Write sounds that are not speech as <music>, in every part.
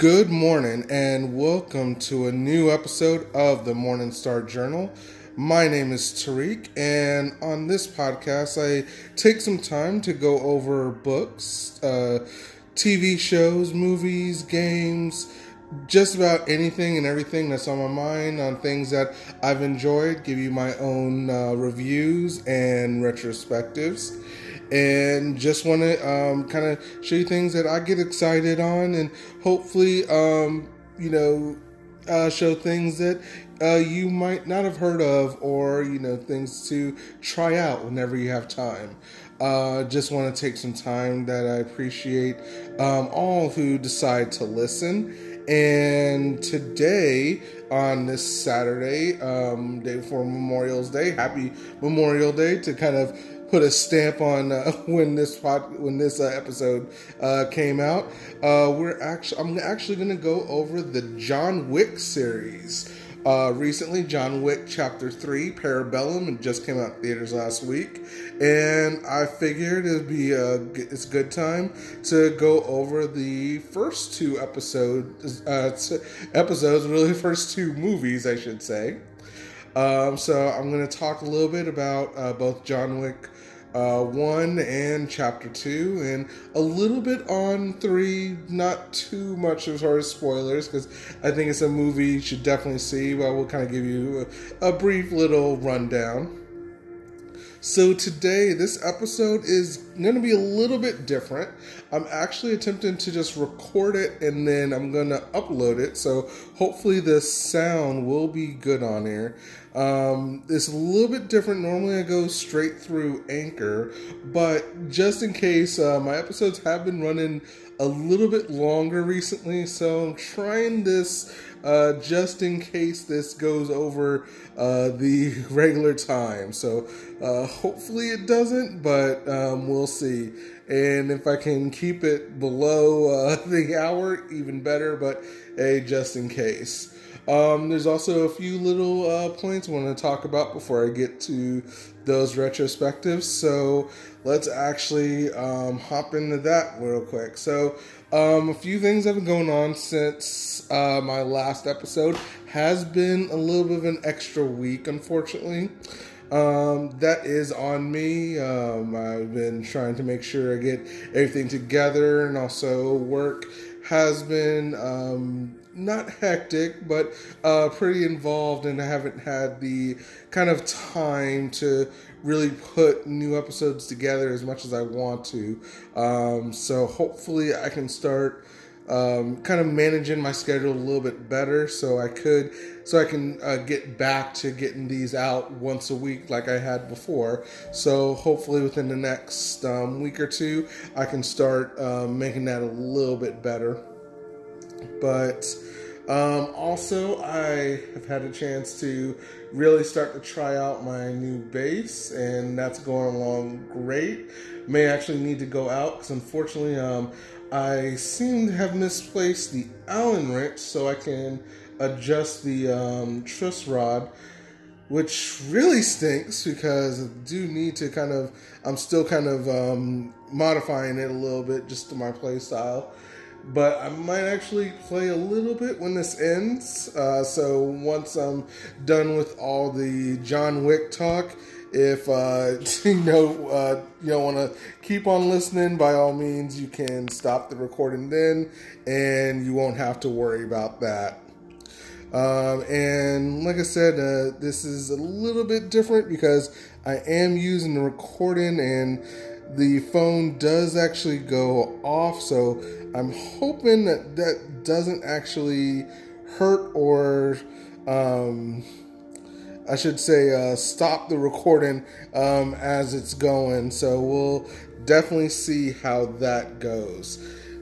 Good morning, and welcome to a new episode of the Morning Star Journal. My name is Tariq, and on this podcast, I take some time to go over books, uh, TV shows, movies, games, just about anything and everything that's on my mind on things that I've enjoyed, give you my own uh, reviews and retrospectives and just want to um, kind of show you things that I get excited on, and hopefully, um, you know, uh, show things that uh, you might not have heard of, or you know, things to try out whenever you have time. Uh, just want to take some time that I appreciate um, all who decide to listen. And today, on this Saturday, um, day before Memorial's Day, happy Memorial Day to kind of put a stamp on uh, <laughs> when this pod, when this uh, episode uh, came out. Uh, we're actually I'm actually going to go over the John Wick series. Uh, recently, John Wick Chapter Three, Parabellum, just came out theaters last week, and I figured it'd be a it's a good time to go over the first two episodes uh, episodes, really <laughs> first two movies, I should say. Um, so I'm going to talk a little bit about uh, both John Wick uh, 1 and chapter 2, and a little bit on 3, not too much as far as spoilers, because I think it's a movie you should definitely see, but we'll kind of give you a, a brief little rundown. So today, this episode is going to be a little bit different. I'm actually attempting to just record it and then I'm going to upload it. So hopefully the sound will be good on here. Um, it's a little bit different. Normally I go straight through Anchor, but just in case, uh, my episodes have been running a little bit longer recently. So I'm trying this uh, just in case this goes over uh, the <laughs> regular time. So uh, hopefully it doesn't, but um, we'll see. And if I can keep it below uh, <laughs> the hour, even better, but hey, just in case. Um, there's also a few little uh, points I want to talk about before I get to those retrospectives. So let's actually um, hop into that real quick. So um, a few things have been going on since uh, my last episode. Has been a little bit of an extra week, unfortunately. Um, that is on me. Um, I've been trying to make sure I get everything together, and also work has been um, not hectic, but uh, pretty involved, and I haven't had the kind of time to really put new episodes together as much as I want to. Um, so hopefully, I can start. Um, kind of managing my schedule a little bit better so I could so I can uh, get back to getting these out once a week like I had before. So hopefully within the next um, week or two I can start um, making that a little bit better. But um, also, I have had a chance to really start to try out my new bass, and that's going along great. May actually need to go out because unfortunately, um, I seem to have misplaced the Allen wrench, so I can adjust the um, truss rod, which really stinks because I do need to kind of. I'm still kind of um, modifying it a little bit just to my play style but I might actually play a little bit when this ends. Uh, so once I'm done with all the John Wick talk, if uh, <laughs> you know uh, you don't want to keep on listening, by all means, you can stop the recording then, and you won't have to worry about that. Um, and like I said, uh, this is a little bit different because I am using the recording and the phone does actually go off. So I'm hoping that that doesn't actually hurt or, um, I should say, uh, stop the recording um, as it's going. So we'll definitely see how that goes.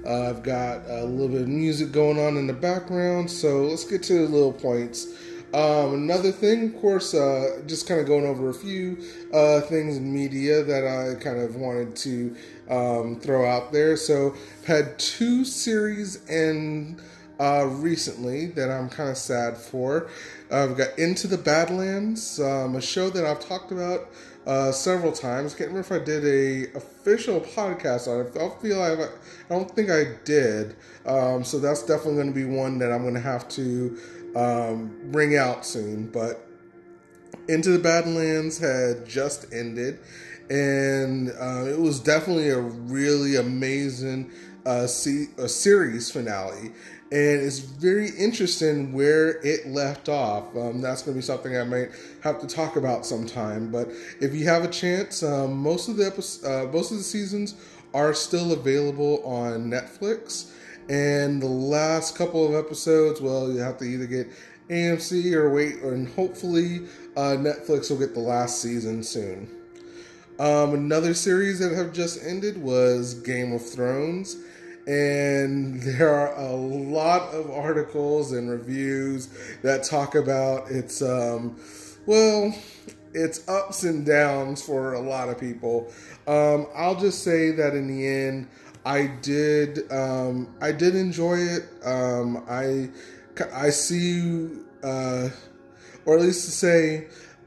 Uh, I've got a little bit of music going on in the background, so let's get to the little points. Um, another thing, of course, uh, just kind of going over a few uh, things in media that I kind of wanted to um, throw out there. So, I've had two series in uh, recently that I'm kind of sad for. I've got Into the Badlands, um, a show that I've talked about uh, several times. Can't remember if I did a official podcast on it. I feel like I, I don't think I did. Um, so that's definitely going to be one that I'm going to have to um, bring out soon. But Into the Badlands had just ended, and uh, it was definitely a really amazing uh, a series finale and it's very interesting where it left off. Um, that's going to be something I might have to talk about sometime. But if you have a chance, um, most of the episodes, uh, most of the seasons are still available on Netflix, and the last couple of episodes, well, you have to either get AMC or wait, and hopefully uh, Netflix will get the last season soon. Um, another series that have just ended was Game of Thrones and <laughs> there are a lot of articles and reviews that talk about its um, well its ups and downs for a lot of people um, i'll just say that in the end i did um, i did enjoy it um, i i see uh, or at least to say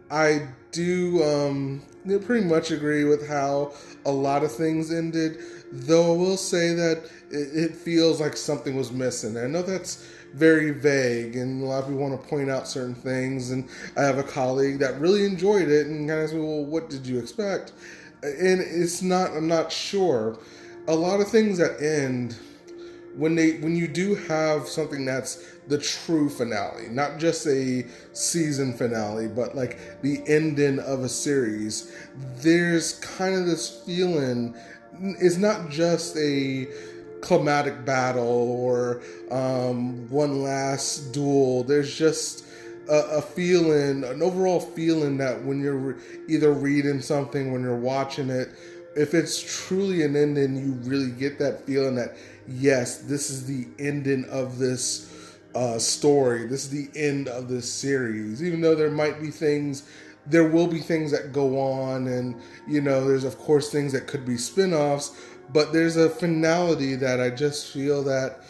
i do um, pretty much agree with how a lot of things ended though i will say that it, it feels like something was missing. I know that's very vague, and a lot of people want to point out certain things. And I have a colleague that really enjoyed it and kind of said, "Well, what did you expect?" And it's not. I'm not sure. A lot of things that end when they when you do have something that's the true finale, not just a season finale, but like the ending of a series. There's kind of this feeling. It's not just a climatic battle or um, one last duel. There's just a, a, feeling, an overall feeling that when you're re- either reading something, when you're watching it, if it's truly an ending, you really get that feeling that yes, this is the ending of this uh, story. This is the end of this series. Even though there might be things there will be things that go on and you know there's of course things that could be spin-offs but there's a finality that I just feel that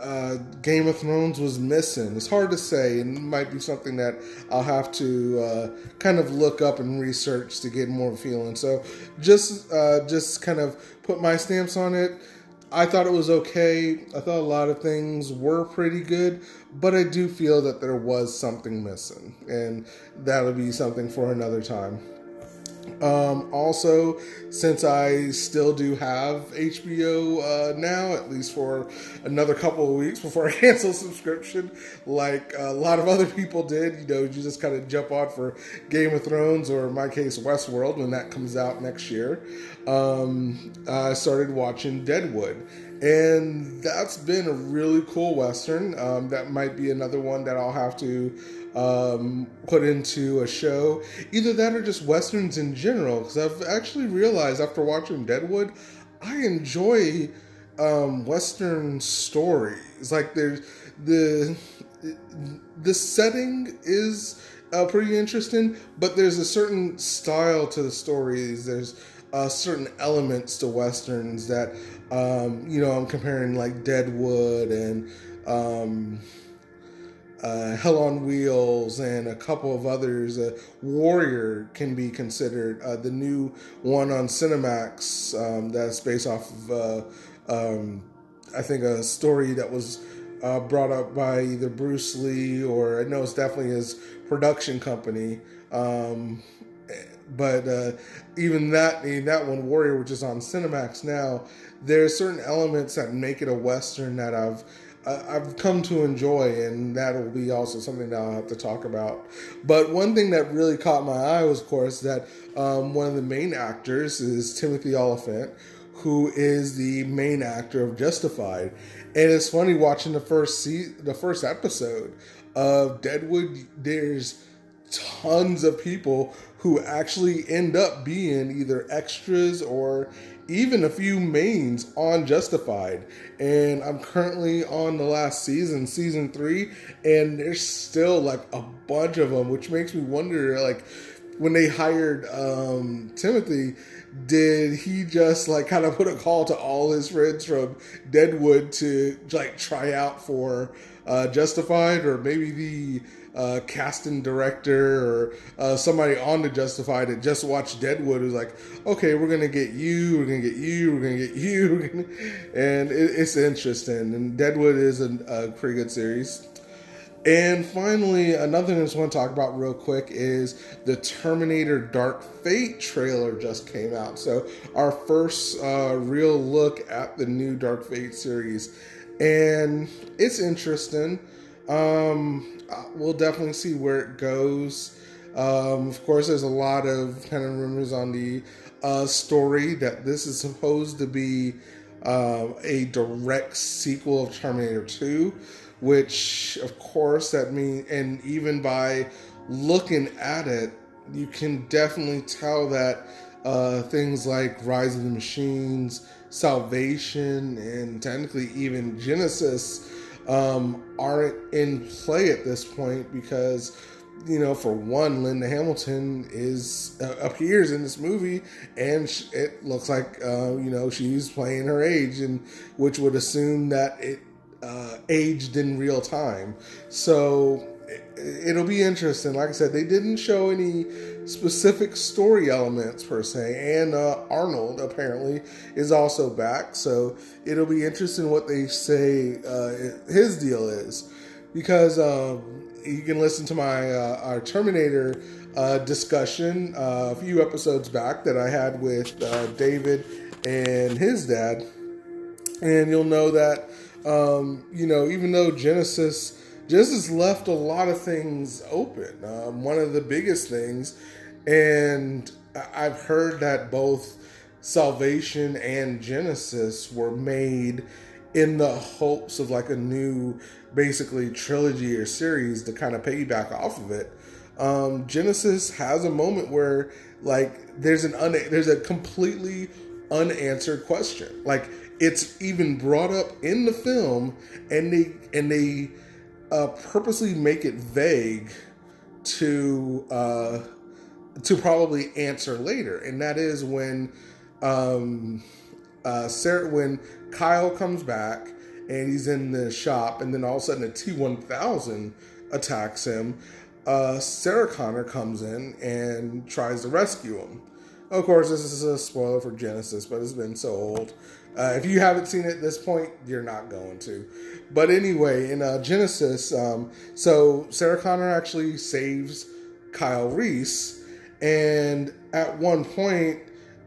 uh, Game of Thrones was missing. It's hard to say, and it might be something that I'll have to uh, kind of look up and research to get more feeling. So just uh, just kind of put my stamps on it. I thought it was okay. I thought a lot of things were pretty good, but I do feel that there was something missing, and that'll be something for another time. Um, also, since I still do have HBO uh, now, at least for another couple of weeks before I <laughs> cancel subscription, like a lot of other people did, you know, you just kind of jump on for Game of Thrones or in my case, Westworld when that comes out next year. Um, I started watching Deadwood and that's been a really cool western. Um, that might be another one that I'll have to um, put into a show. Either that or just westerns in general. Because I've actually realized after watching Deadwood, I enjoy um, western stories. Like there's the the setting is uh, pretty interesting, but there's a certain style to the stories. There's uh, certain elements to westerns that um, you know I'm comparing like Deadwood and um, uh, Hell on Wheels, and a couple of others. Uh, Warrior can be considered uh, the new one on Cinemax um, that's based off of, uh, um, I think, a story that was uh, brought up by either Bruce Lee or I know it's definitely his production company. Um, but uh, even that, that one, Warrior, which is on Cinemax now, there's certain elements that make it a Western that I've I've come to enjoy, and that'll be also something that I'll have to talk about. But one thing that really caught my eye was, of course, that um, one of the main actors is Timothy Olyphant, who is the main actor of Justified. And it's funny watching the first se- the first episode of Deadwood. There's tons of people who actually end up being either extras or even a few mains on Justified. And I'm currently on the last season, season three, and there's still like a bunch of them, which makes me wonder like when they hired um, Timothy, did he just like kind of <laughs> put a call to all his friends from Deadwood to like try out for uh, Justified, or maybe the uh, casting director or uh, somebody on the Justified that just watched Deadwood who's like, okay, we're gonna get you, we're gonna get you, we're gonna get you, <laughs> and it, it's interesting. And Deadwood is a, a pretty good series. And finally, another thing I just want to talk about real quick is the Terminator Dark Fate trailer just came out. So, our first uh, real look at the new Dark Fate series. And it's interesting. Um, uh, we'll definitely see where it goes. Um, of course, there's a lot of kind of rumors on the uh, story that this is supposed to be uh, a direct sequel of Terminator 2 which of course that means and even by looking at it you can definitely tell that uh, things like rise of the machines salvation and technically even genisys um, aren't in play at this point because you know for one linda hamilton is uh, appears in this movie and sh- it looks like uh, you know she's playing her age and which would assume that it uh, aged in real time. So it'll be interesting. Like I said, they didn't show any specific story elements per se, and uh, Arnold apparently is also back. So it'll be interesting what they say uh, his deal is, because um, you can listen to my uh, our Terminator uh, discussion uh, a few episodes back that I had with uh, David and his dad, and you'll know that um, you know, even though Genisys Genisys left a lot of things open. Um, one of the biggest things, and I've heard that both Salvation and Genisys were made in the hopes of like a new, basically trilogy or series to kind of piggyback off of it. Um, Genisys has a moment where like there's an un- there's a completely unanswered question. Like it's even brought up in the film, and they and they uh, purposely make it vague to uh, to probably answer later, and that is when um, uh, Sarah when Kyle comes back and he's in the shop, and then all of a sudden a T one thousand attacks him. Uh, Sarah Connor comes in and tries to rescue him. Of course, this is a spoiler for Genisys, but it's been so old. Uh, if you haven't seen it at this point, you're not going to. But anyway, in uh, Genisys, um, so Sarah Connor actually saves Kyle Reese, and at one point,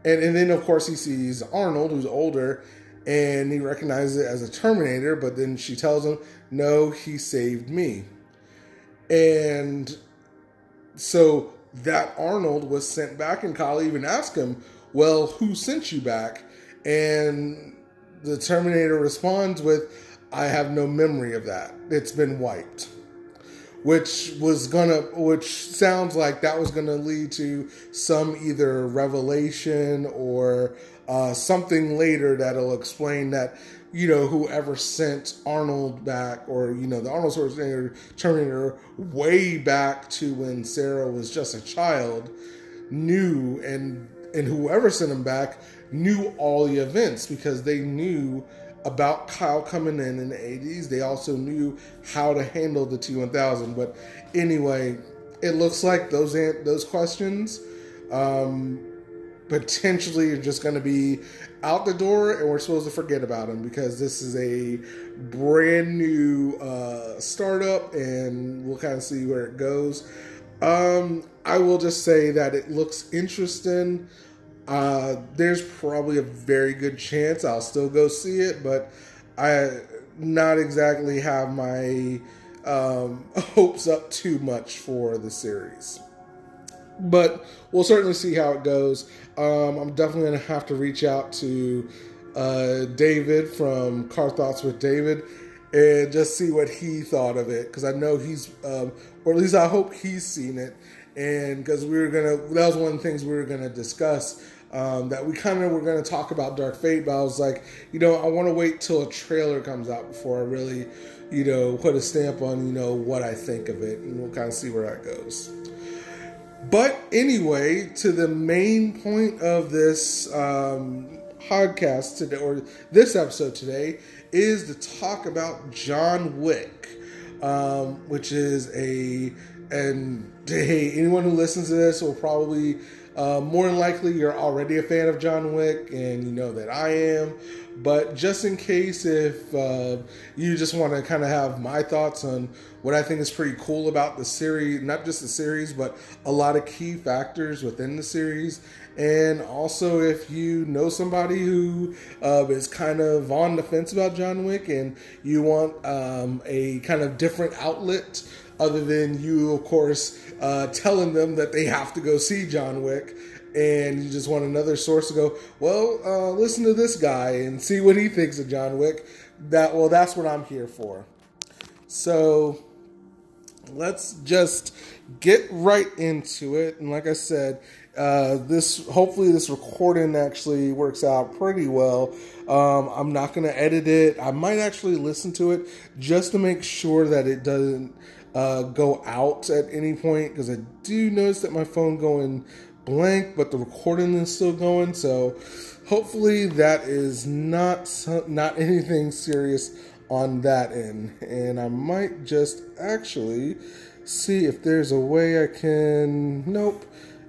and, and then of course he sees Arnold, who's older, and he recognizes it as a Terminator, but then she tells him, No, he saved me. And so that Arnold was sent back, and Kyle even asked him, Well, who sent you back? And the Terminator responds with, I have no memory of that. It's been wiped. Which was gonna, which sounds like that was gonna lead to some either revelation or uh, something later that'll explain that you know, whoever sent Arnold back, or you know, the Arnold Schwarzenegger Terminator way back to when Sarah was just a child, knew, and and whoever sent him back knew all the events because they knew about Kyle coming in in the 80s. They also knew how to handle the T1000. But anyway, it looks like those those questions um, potentially are just going to be out the door and we're supposed to forget about them because this is a brand new uh, startup and we'll kind of see where it goes. Um, I will just say that it looks interesting. Uh, there's probably a very good chance I'll still go see it, but I not exactly have my um, <laughs> hopes up too much for the series but we'll certainly see how it goes. Um, I'm definitely going to have to reach out to uh, David from Car Thoughts with David and just see what he thought of it because I know he's, um, or at least I hope he's seen it. And because we were gonna, that was one of the things we were gonna discuss. Um, that we kind of were to talk about Dark Fate, but I was like, you know, I want to wait till a trailer comes out before I really, you know, put a stamp on, you know, what I think of it, and we'll kind of see where that goes. But anyway, to the main point of this um, podcast today, or this episode today, is to talk about John Wick. um, which is a and hey, anyone who listens to this will probably uh, more than likely you're already a fan of John Wick, and you know that I am. But just in case, if uh, you just want to kind of have my thoughts on what I think is pretty cool about the series, not just the series, but a lot of key factors within the series. And also, if you know somebody who uh, is kind of on the fence about John Wick and you want um, a kind of different outlet other than you, of course, uh, telling them that they have to go see John Wick, and you just want another source to go, well, uh, listen to this guy and see what he thinks of John Wick. That well, that's what I'm here for. So let's just get right into it. And like I said, uh, this hopefully this recording actually works out pretty well. Um, I'm not going to edit it. I might actually listen to it just to make sure that it doesn't uh, go out at any point because I do notice that my phone going blank, but the recording is still going. So hopefully that is not not <laughs> anything serious on that end. And I might just actually see if there's a way I can. Nope,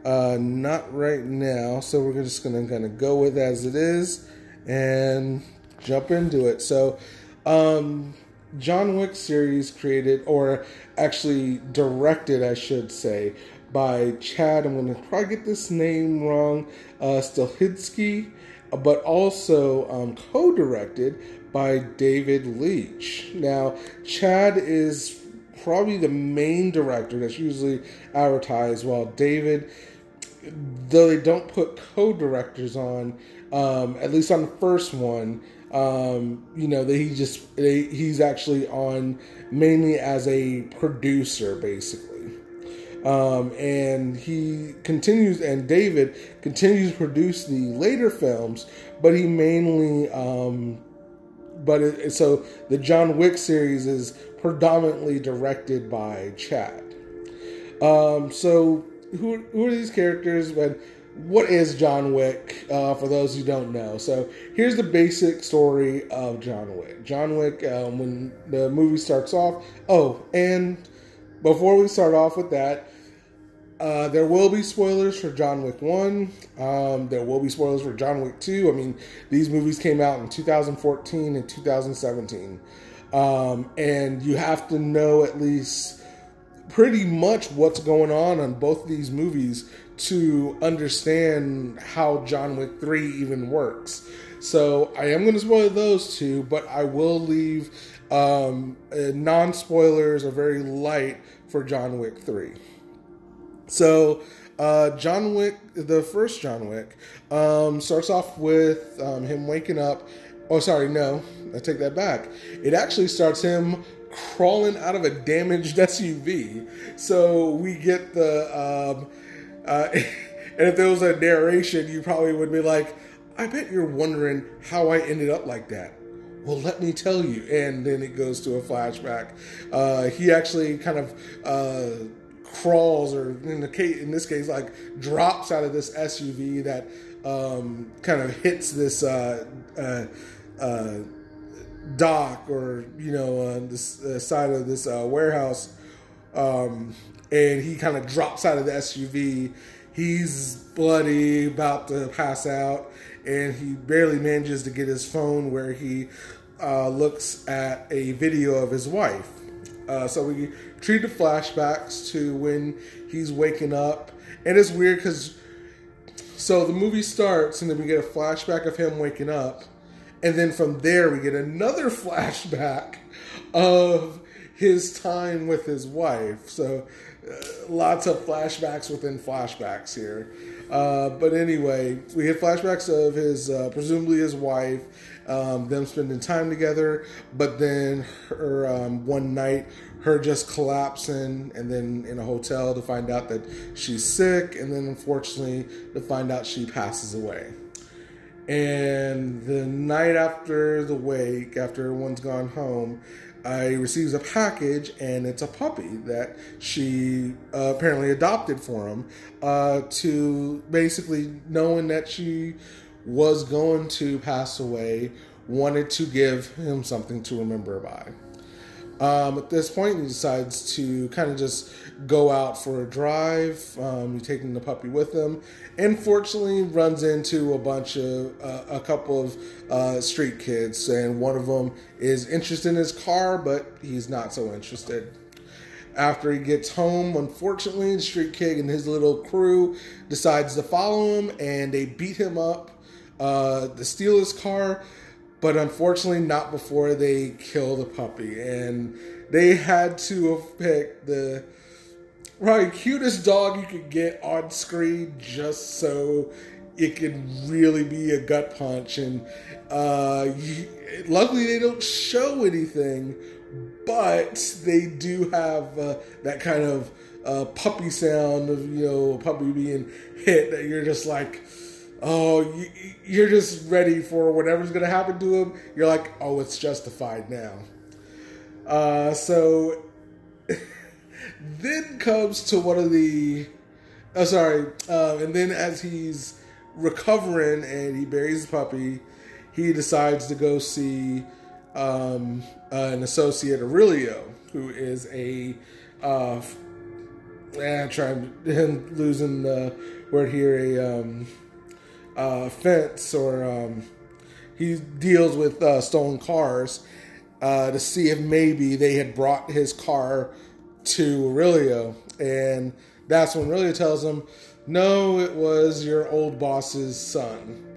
uh, not right now. So we're just gonna kind of go with as it is and jump into it. So. Um, John Wick series created, or actually directed, I should say, by Chad. I'm going to probably get this name wrong, uh, Stahelski, but also um, co-directed by David Leitch. Now, Chad is probably the main director that's usually advertised, while David, though they don't put co-directors on, um, at least on the first one, um, you know that he just he's actually on mainly as a producer basically. Um, and he continues and david continues to produce the later films but he mainly um, but it, so the john wick series is predominantly directed by chad. Um, so who, who are these characters? When what is John Wick uh, for those who don't know? So here's the basic story of John Wick. John Wick, um, when the movie starts off. Oh, and before we start off with that, uh, there will be spoilers for John Wick 1. Um, there will be spoilers for John Wick 2. I mean, these movies came out in 2014 and 2017. Um, and you have to know at least pretty much what's going on on both these movies to understand how John Wick 3 even works. So I am going to spoil those two, but I will leave um, uh, non spoilers are very light for John Wick 3. So, uh, John Wick, the first John Wick, um, starts off with um, him waking up. Oh, sorry, no, I take that back. It actually starts him crawling out of a damaged <laughs> SUV. So we get the um, uh, <laughs> and if there was a narration, you probably would be like, I bet you're wondering how I ended up like that. Well, let me tell you. And then it goes to a flashback. Uh, he actually kind of uh, crawls, or in the case, in this case, like drops out of this SUV that um, kind of hits this uh, uh, uh dock, or you know, this side of this uh, warehouse. Um, and he kind of drops out of the SUV. He's bloody, about to pass out, and he barely manages to get his phone where he uh, looks at a video of his wife. Uh, so we treat the flashbacks to when he's waking up, and it's weird because so the movie starts, and then we get a flashback of him waking up, and then from there we get another <laughs> flashback of his time with his wife. So lots of flashbacks within flashbacks here. Uh, but anyway, we had flashbacks of his, uh, presumably his wife, um, them spending time together, but then her um, one night, her just collapsing, and then in a hotel to find out that she's sick, and then unfortunately to find out she passes away. And the night after the wake, after everyone's gone home, I receives a package and it's a puppy that she uh, apparently adopted for him uh, to basically knowing that she was going to pass away wanted to give him something to remember by Um, at this point, he decides to kind of just go out for a drive. Um, he's taking the puppy with him, and fortunately, runs into a bunch of uh, a couple of uh, street kids, and one of them is interested in his car, but he's not so interested. After he gets home, unfortunately, the street kid and his little crew decides to follow him, and they beat him up uh, to steal his car but unfortunately not before they kill the puppy and they had to picked the probably cutest dog you could get on screen just so it could really be a gut punch and uh, luckily they don't show anything but they do have uh, that kind of uh, puppy sound of you know a puppy being hit that you're just like oh, you're just ready for whatever's going to happen to him. You're like, oh, it's justified now. Uh, so then comes to one of the, oh, sorry, uh, and then as he's recovering and he buries the puppy, he decides to go see um, an associate Aurelio, who is a, uh, eh, trying him losing the word here, a um, uh, fence or um, he deals with uh, stolen cars uh, to see if maybe they had brought his car to Aurelio. And that's when Aurelio tells him, no, it was your old boss's son.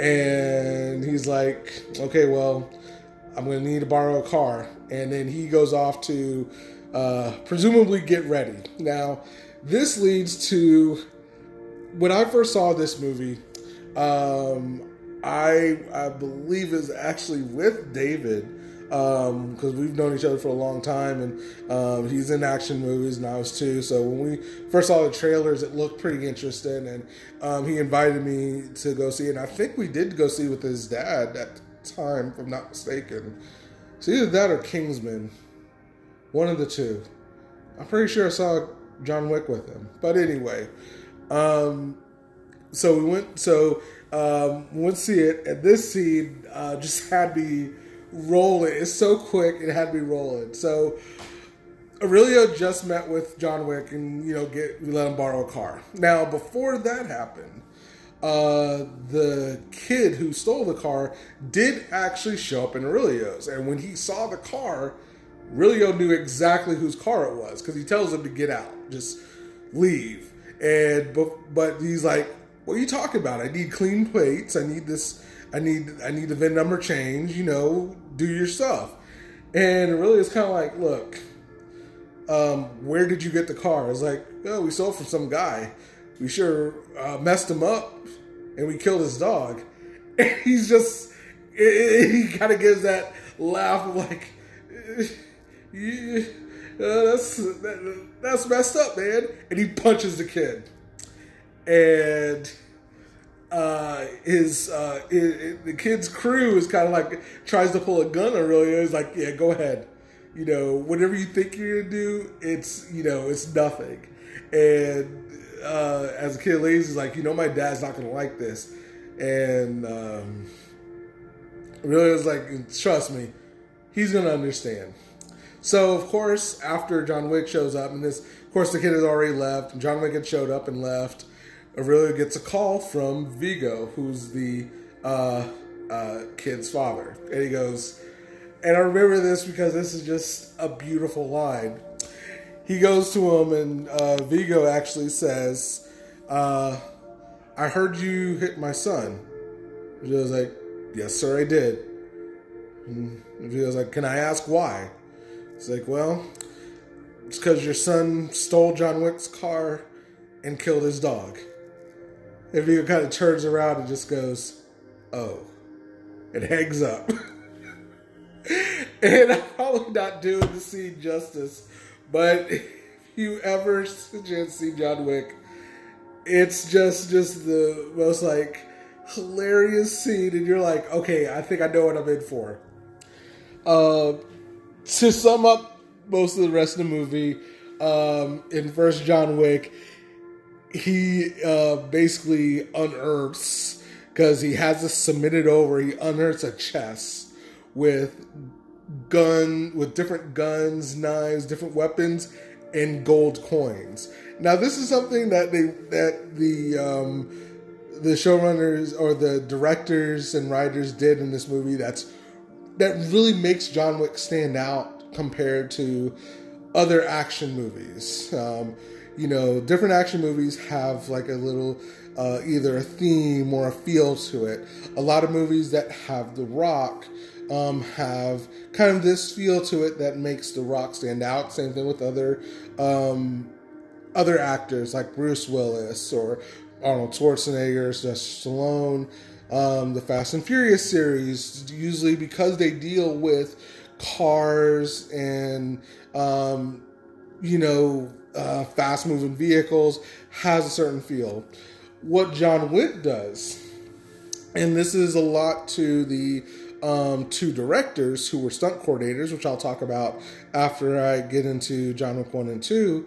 And he's like, okay, well, I'm to need to borrow a car. And then he goes off to uh, presumably get ready. Now, this leads to when I first saw this movie, um, I I believe is actually with David because um, we've known each other for a long time, and um, he's in action movies, and I was too. So when we first saw the trailers, it looked pretty interesting, and um, he invited me to go see it. And I think we did go see with his dad at the time, if I'm not mistaken. So either that or Kingsman, one of the two. I'm pretty sure I saw John Wick with him, but anyway. Um, so we went. So um, we went see it, and this scene uh, just had me rolling. It's so quick; it had me rolling. So Aurelio just met with John Wick, and you know, get we let him borrow a car. Now, before that happened, uh, the kid who stole the car did actually show up in Aurelio's, and when he saw the car, Aurelio knew exactly whose car it was because he tells him to get out, just leave. And but but he's like, "What are you talking about? I need clean plates. I need this. I need I need the VIN number change. You know, do your stuff." And really, it's kind of like, look, um, where did you get the car? It's like, oh, we sold from some guy. We sure uh, messed him up, and we killed his dog. <laughs> And he's just, he kind of gives that laugh of like, <laughs> yeah uh, that's that, that's messed up, man. And he punches the kid, and uh, his, uh, his, the kid's crew is kind of like tries to pull a gun on Aurelio. He's like, yeah, go ahead. You know, whatever you think you're gonna do, it's you know, it's nothing. And uh, as a kid leaves, he's like, you know, my dad's not gonna like this, and um, was like, trust me, he's gonna understand. So of course, after John Wick shows up, and this, of course, the kid has already left. and John Wick had showed up and left. Aurelio gets a call from Viggo, who's the uh, uh, kid's father, and he goes, and I remember this because this is just a beautiful line. He goes to him, and uh, Viggo actually says, uh, "I heard you hit my son." He was like, "Yes, sir, I did." And was like, "Can I ask why?" It's like, well, it's because your son stole John Wick's car and killed his dog. And he kind of turns around and just goes, oh, and hangs up. <laughs> and I'm probably not doing the scene justice, but <laughs> if you ever suggest see John Wick, it's just just the most like hilarious scene, and you're like, okay, I think I know what I'm in for. Uh, to sum up most of the rest of the movie, um, in first John Wick, he uh, basically unearths because he has this submitted over. He unearths a chest with gun with different guns, knives, different weapons, and gold coins. Now, this is something that they that the um, the showrunners or the directors and writers did in this movie. That's that really makes John Wick stand out compared to other action movies. Um, you know, different action movies have like a little uh, either a theme or a feel to it. A lot of movies that have The Rock um, have kind of this feel to it that makes The Rock stand out. Same thing with other um, other actors like Bruce Willis or Arnold Schwarzenegger, Sylvester Stallone. Um, the Fast and Furious series, usually because they deal with cars and um, you know uh, fast moving vehicles, has a certain feel. What John Wick does, and this is a lot to the um, two directors who were stunt coordinators, which I'll talk about after I get into John Wick 1 and 2.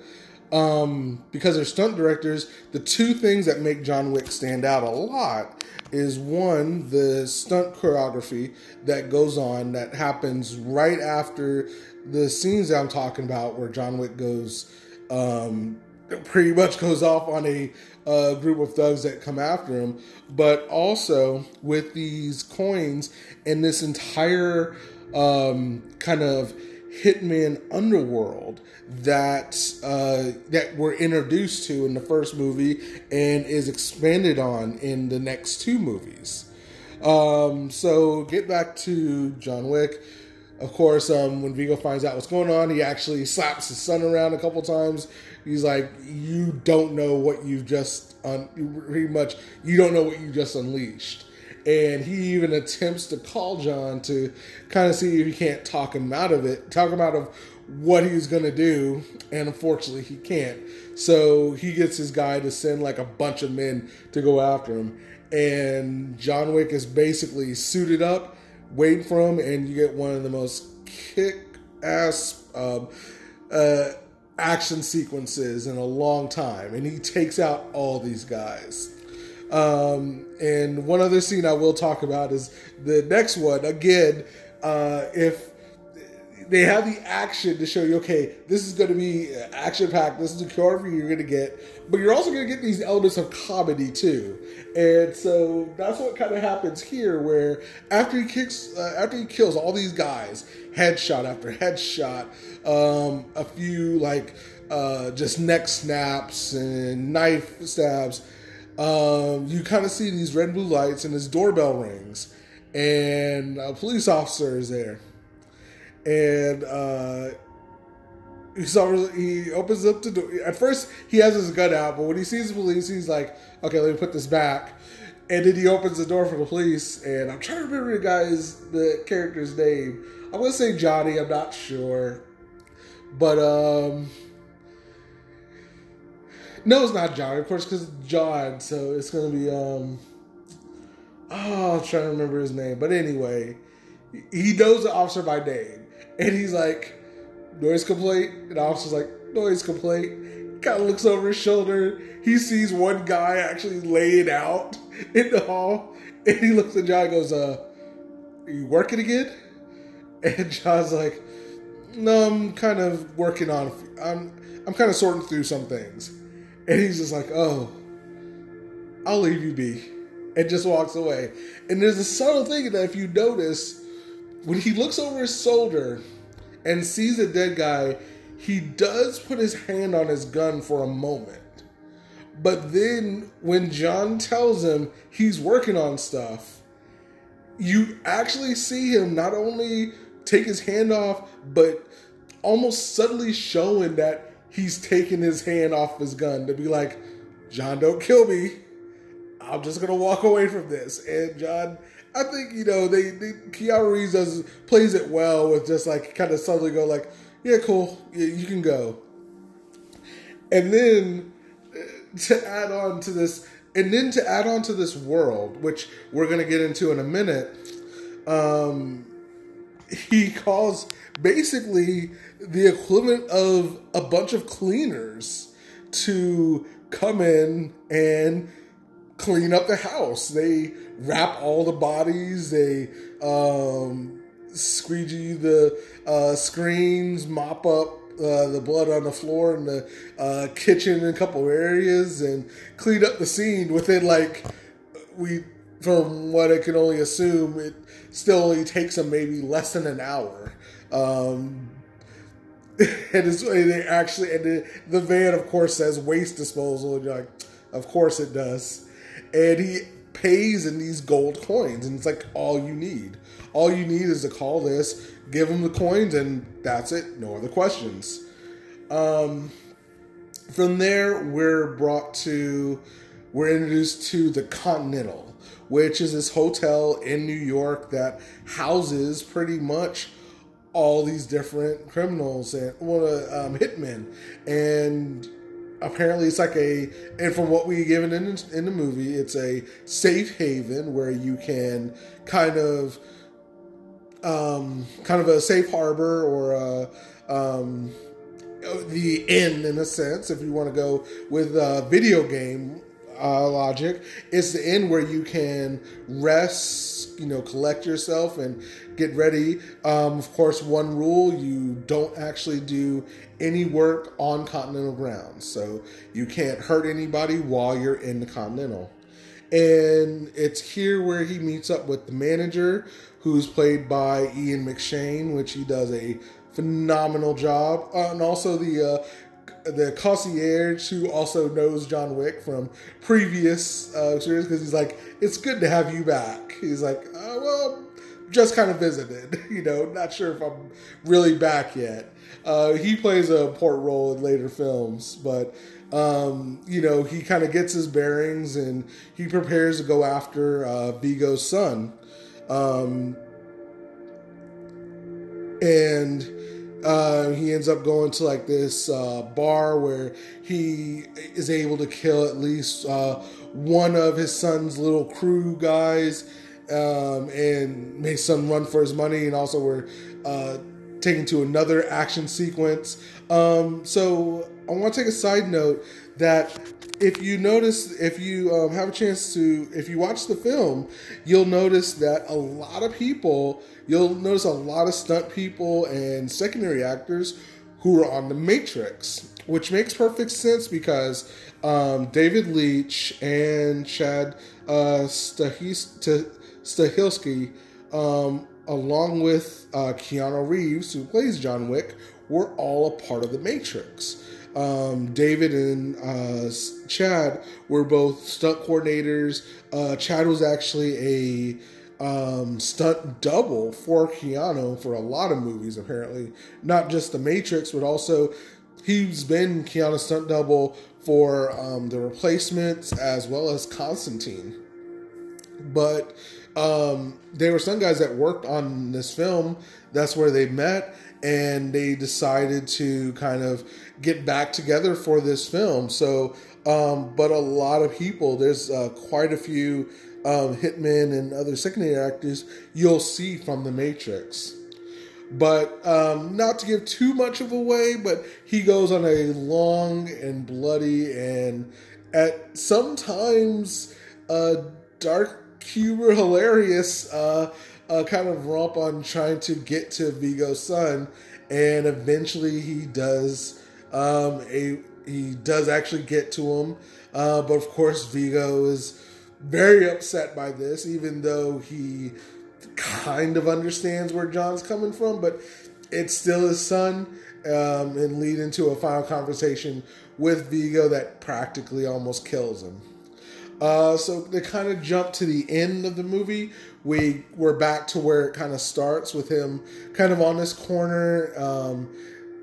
Um, because they're stunt directors, the two things that make John Wick stand out a lot is one, the stunt choreography that goes on that happens right after the scenes that I'm talking about where John Wick goes um, pretty much goes off on a uh, group of thugs that come after him, but also with these coins and this entire um, kind of hitman underworld that uh, that we're introduced to in the first movie and is expanded on in the next two movies. Um, so get back to John Wick. Of course, um, when Viggo finds out what's going on, he actually slaps his son around a couple times. He's like, "You don't know what you've just un- pretty much. You don't know what you just unleashed." And he even attempts to call John to kind of see if he can't talk him out of it, talk him out of what he's going to do. And unfortunately, he can't. So he gets his guy to send like a bunch of men to go after him. And John Wick is basically suited up for him, and you get one of the most kick ass um, uh, action sequences in a long time, and he takes out all these guys. Um, and one other scene I will talk about is the next one. Again, uh, if they have the action to show you, okay, this is going to be action packed. This is the choreography you're going to get, but you're also going to get these elements of comedy too. And so that's what kind of happens here, where after he kicks, uh, after he kills all these guys, headshot after headshot, um, a few like uh, just neck snaps and knife stabs. Um, you kind of see these red blue lights and his doorbell rings, and a police officer is there and uh, he he opens up the door. At first, he has his gun out, but when he sees the police, he's like, "Okay, let me put this back." And then he opens the door for the police, and I'm trying to remember the guy's the character's name. I'm gonna say Johnny. I'm not sure, but um, no, it's not Johnny, of course, because John. So it's gonna be um, oh, I'm trying to remember his name, but anyway, he knows the officer by name and he's like, noise complaint. And officer's like, noise complaint. Kind of looks over his shoulder. He sees one guy actually laying out <laughs> in the hall. And he looks at John and goes, uh, are you working again? <laughs> And John's like, no, I'm kind of working on, I'm, I'm kind of sorting through some things. And he's just like, oh, I'll leave you be. And just walks away. And there's a subtle thing that if you notice, when he looks over his shoulder and sees a dead guy, he does put his hand on his gun for a moment. But then when John tells him he's working on stuff, you actually see him not only take his hand off, but almost subtly showing that he's taking his hand off his gun to be like, John, don't kill me. I'm just gonna walk away from this. And John I think you know they, they Keanu Reeves does plays it well with just like kind of subtly go like, yeah, cool, yeah, you can go. And then uh, to add on to this, and then to add on to this world, which we're gonna get into in a minute, um, he calls basically the equivalent of a bunch of cleaners to come in and clean up the house. They wrap all the bodies. They um, squeegee the uh, screens, mop up uh, the blood on the floor in the uh, kitchen in a couple areas, and clean up the scene within like we, from what I can only assume, it still only takes them maybe less than an hour. Um, <laughs> and, it's, it actually, and the, the van, of course, says waste disposal, and you're like, of course it does. And he pays in these gold coins, and it's like all you need. All you need is to call this, give him the coins, and that's it. No other questions. Um, from there, we're brought to, we're introduced to the Continental, which is this hotel in New York that houses pretty much all these different criminals and well, uh, um, hitmen, and apparently it's like a and from what we given in in the movie, it's a safe haven where you can kind of um, kind of a safe harbor or a, um, the inn in a sense, if you want to go with a video game uh, logic. It's the end where you can rest, you know, collect yourself and get ready. Um, of course, one rule you don't actually do any work on continental ground. So you can't hurt anybody while you're in the continental. And it's here where he meets up with the manager, who's played by Ian McShane, which he does a phenomenal job. Uh, and also the uh, the concierge who also knows John Wick from previous uh, series because he's like, it's good to have you back. He's like, oh, well, just kind of visited, <laughs> you know, not sure if I'm really back yet. Uh, he plays a important role in later films, but um, you know, he kind of gets his bearings and he prepares to go after uh, Viggo's son. Um, and uh, he ends up going to like this uh, bar where he is able to kill at least uh, one of his son's little crew guys um, and makes some run for his money. And also, we're uh, taken to another action sequence. Um, so, I want to take a side note that if you notice, if you um, have a chance to, if you watch the film, you'll notice that a lot of people, you'll notice a lot of stunt people and secondary actors who are on The Matrix, which makes perfect sense because um, David Leitch and Chad uh, Stahelski, um, along with uh, Keanu Reeves, who plays John Wick, were all a part of The Matrix um, David and uh, Chad were both stunt coordinators. Uh, Chad was actually a um, stunt double for Keanu for a lot of movies, apparently. Not just The Matrix, but also he's been Keanu's stunt double for um, The Replacements as well as Constantine. But um, they were some guys that worked on this film. That's where they met and they decided to kind of get back together for this film. So, um, but a lot of people, there's uh, quite a few um, hitmen and other secondary actors you'll see from The Matrix. But um, not to give too much of away, but he goes on a long and bloody and at sometimes uh, dark humor <laughs> hilarious uh, uh, kind of romp on trying to get to Viggo's son, and eventually he does. Um, he does actually get to him, uh, but of course Viggo is very upset by this, even though he kind of understands where John's coming from, but it's still his son, um, and lead into a final conversation with Viggo that practically almost kills him. Uh, so they kind of jump to the end of the movie. We we're back to where it kind of starts with him kind of on this corner, um,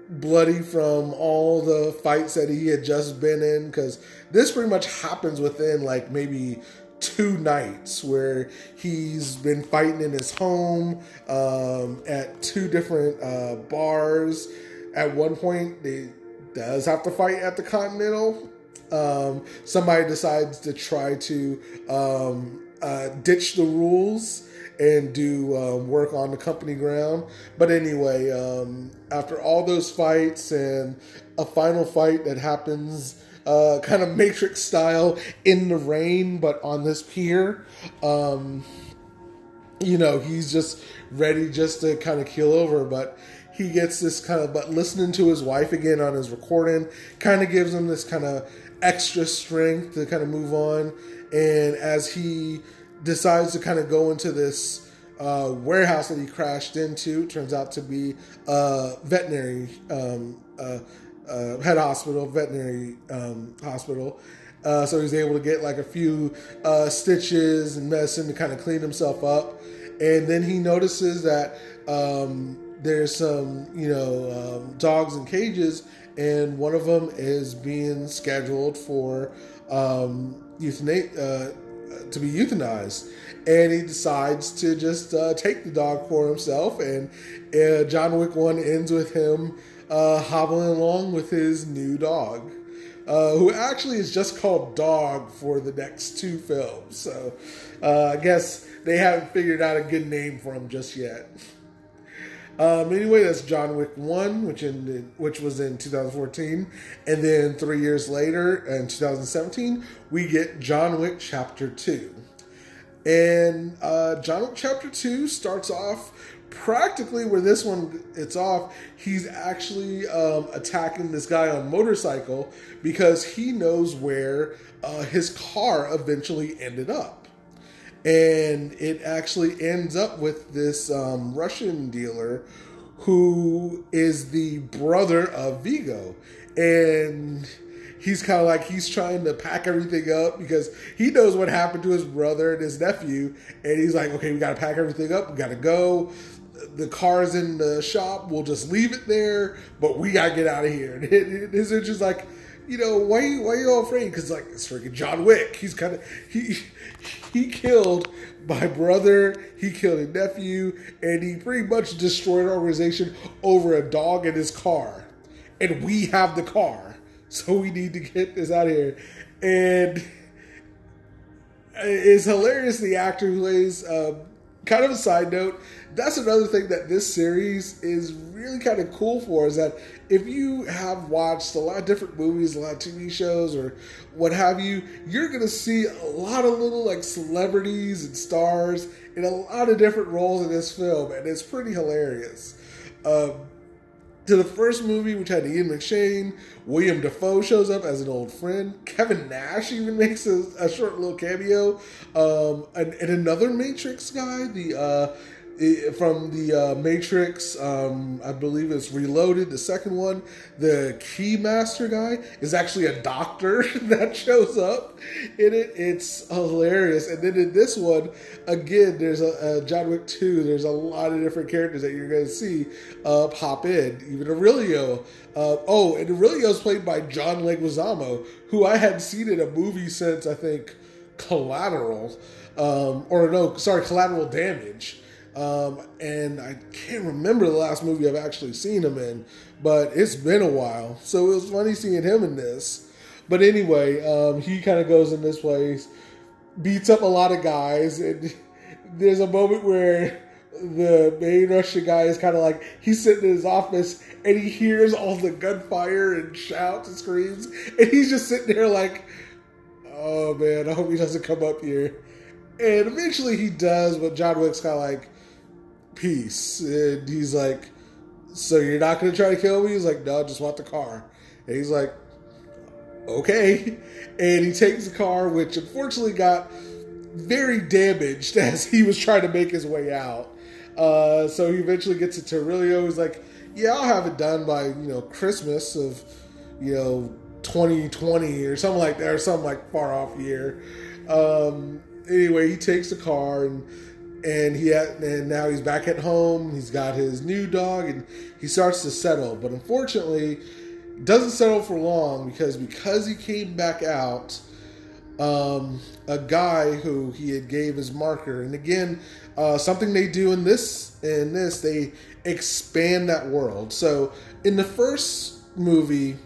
bloody from all the fights that he had just been in. Because this pretty much happens within like maybe two nights where he's been fighting in his home um, at two different uh, bars. At one point, they does have to fight at the Continental um, somebody decides to try to um, uh, ditch the rules and do um, work on the company ground. But anyway, um, after all those fights and a final fight that happens uh, kind of Matrix style in the rain, but on this pier. Um, you know, he's just ready just to kind of keel over, but he gets this kind of but listening to his wife again on his recording kind of gives him this kind of extra strength to kind of move on and as he decides to kind of go into this uh, warehouse that he crashed into turns out to be a veterinary um, uh, uh, head hospital veterinary um, hospital. Uh, so he's able to get like a few uh, stitches and medicine to kind of clean himself up. And then he notices that um, there's some you know um, dogs in cages, and one of them is being scheduled for um, euthana- uh, to be euthanized, and he decides to just uh, take the dog for himself. And uh, John Wick One ends with him uh, hobbling along with his new dog. Uh, who actually is just called Dog for the next two films. So uh, I guess they haven't figured out a good name for him just yet. Um, anyway, that's John Wick One, which ended, which was in 2014, and then three years later, in 2017, we get John Wick Chapter Two, and uh, John Wick Chapter Two starts off practically where this one it's off. He's actually um, attacking this guy on motorcycle because he knows where uh, his car eventually ended up and it actually ends up with this um, Russian dealer who is the brother of Viggo, and he's kind of like he's trying to pack everything up because he knows what happened to his brother and his nephew, and he's like, okay, we got to pack everything up, we got to go. The car's in the shop. We'll just leave it there, but we gotta get out of here. <laughs> And his just like, you know, why why are you all afraid? Because like it's freaking John Wick. He's kind of he he killed my brother, he killed a nephew, and he pretty much destroyed our organization over a dog in his car. And we have the car, so we need to get this out of here. And it's hilarious. The actor who plays. Um, kind of a side note that's another thing that this series is really kind of cool for is that if you have watched a lot of different movies, a lot of TV shows, or what have you, you're gonna see a lot of little like celebrities and stars in a lot of different roles in this film, and it's pretty hilarious. Um, to the first movie, which had Ian McShane, William Dafoe shows up as an old friend. Kevin Nash even <laughs> makes a, a short little cameo. Um, and, and, another Matrix guy, the uh, from the uh, Matrix, um, I believe it's Reloaded, the second one. The Keymaster guy is actually a doctor <laughs> that shows up in it. It's hilarious. And then in this one, again, there's a, a John Wick 2, there's a lot of different characters that you're going to see uh, pop in. Even Aurelio. Uh, oh, and Aurelio's played by John Leguizamo, who I hadn't seen in a movie since, I think, Collateral. Um, or no, sorry, Collateral Damage. Um, and I can't remember the last movie I've actually seen him in, but it's been a while. So it was funny seeing him in this. But anyway, um, he kind of goes in this place, beats up a lot of guys, and <laughs> there's a moment where the main Russian guy is kind of like he's sitting in his office and he hears all the gunfire and shouts and screams, and he's just sitting there like, "Oh man, I hope he doesn't come up here." And eventually he does, but John Wick's kind of like, peace. And he's like, so you're not going to try to kill me? He's like, no, I just want the car. And he's like, okay. <laughs> And he takes the car, which unfortunately got very damaged <laughs> as he was trying to make his way out. Uh, so he eventually gets to Aurelio. He's like, yeah, I'll have it done by, you know, Christmas of, you know, 2020 or something like that, or some like far off year. Um, anyway, he takes the car and and he had, and now he's back at home. He's got his new dog, and he starts to settle. But unfortunately, doesn't settle for long because because he came back out, um, a guy who he had gave his marker, and again, uh, something they do in this in this they expand that world. So in the first movie,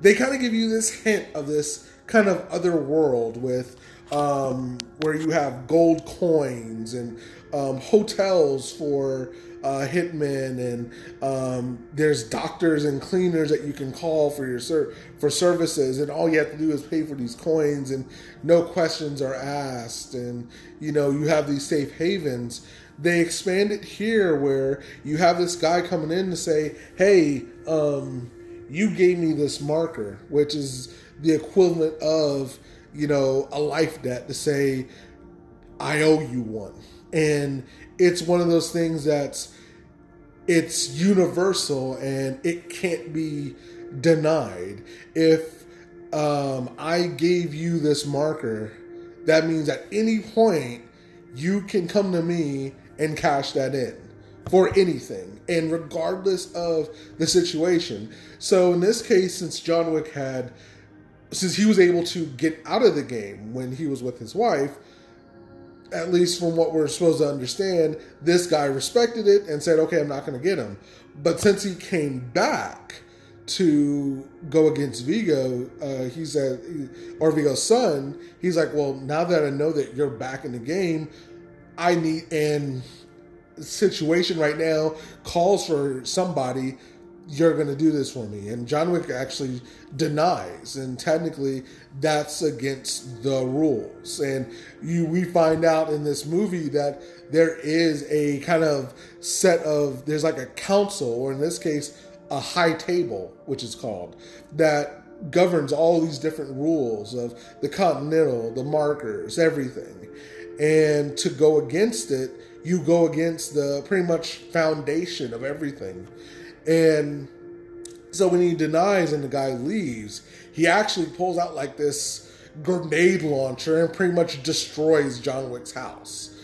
they kind of give you this hint of this kind of other world with um, where you have gold coins and um, hotels for uh, hitmen, and um, there's doctors and cleaners that you can call for your ser- for services, and all you have to do is pay for these coins, and no questions are asked, and you know you have these safe havens. they expand it here where you have this guy coming in to say, "Hey, um, you gave me this marker, which is the equivalent of you know a life debt to say I owe you one," and it's one of those things that's it's universal and it can't be denied. If um, I gave you this marker, that means at any point you can come to me and cash that in for anything and regardless of the situation. So in this case, since John Wick had, since he was able to get out of the game when he was with his wife, at least from what we're supposed to understand, this guy respected it and said, okay, I'm not going to get him. But since he came back to go against Viggo, uh, he said, or Viggo's son, he's like, well, now that I know that you're back in the game, I need, and situation right now calls for somebody you're going to do this for me. And John Wick actually denies, and technically that's against the rules. And you, we find out in this movie that there is a kind of set of there's like a council, or in this case, a high table, which is called that governs all these different rules of the continental, the markers, everything. And to go against it, you go against the pretty much foundation of everything. And so when he denies and the guy leaves, he actually pulls out like this grenade launcher and pretty much destroys John Wick's house.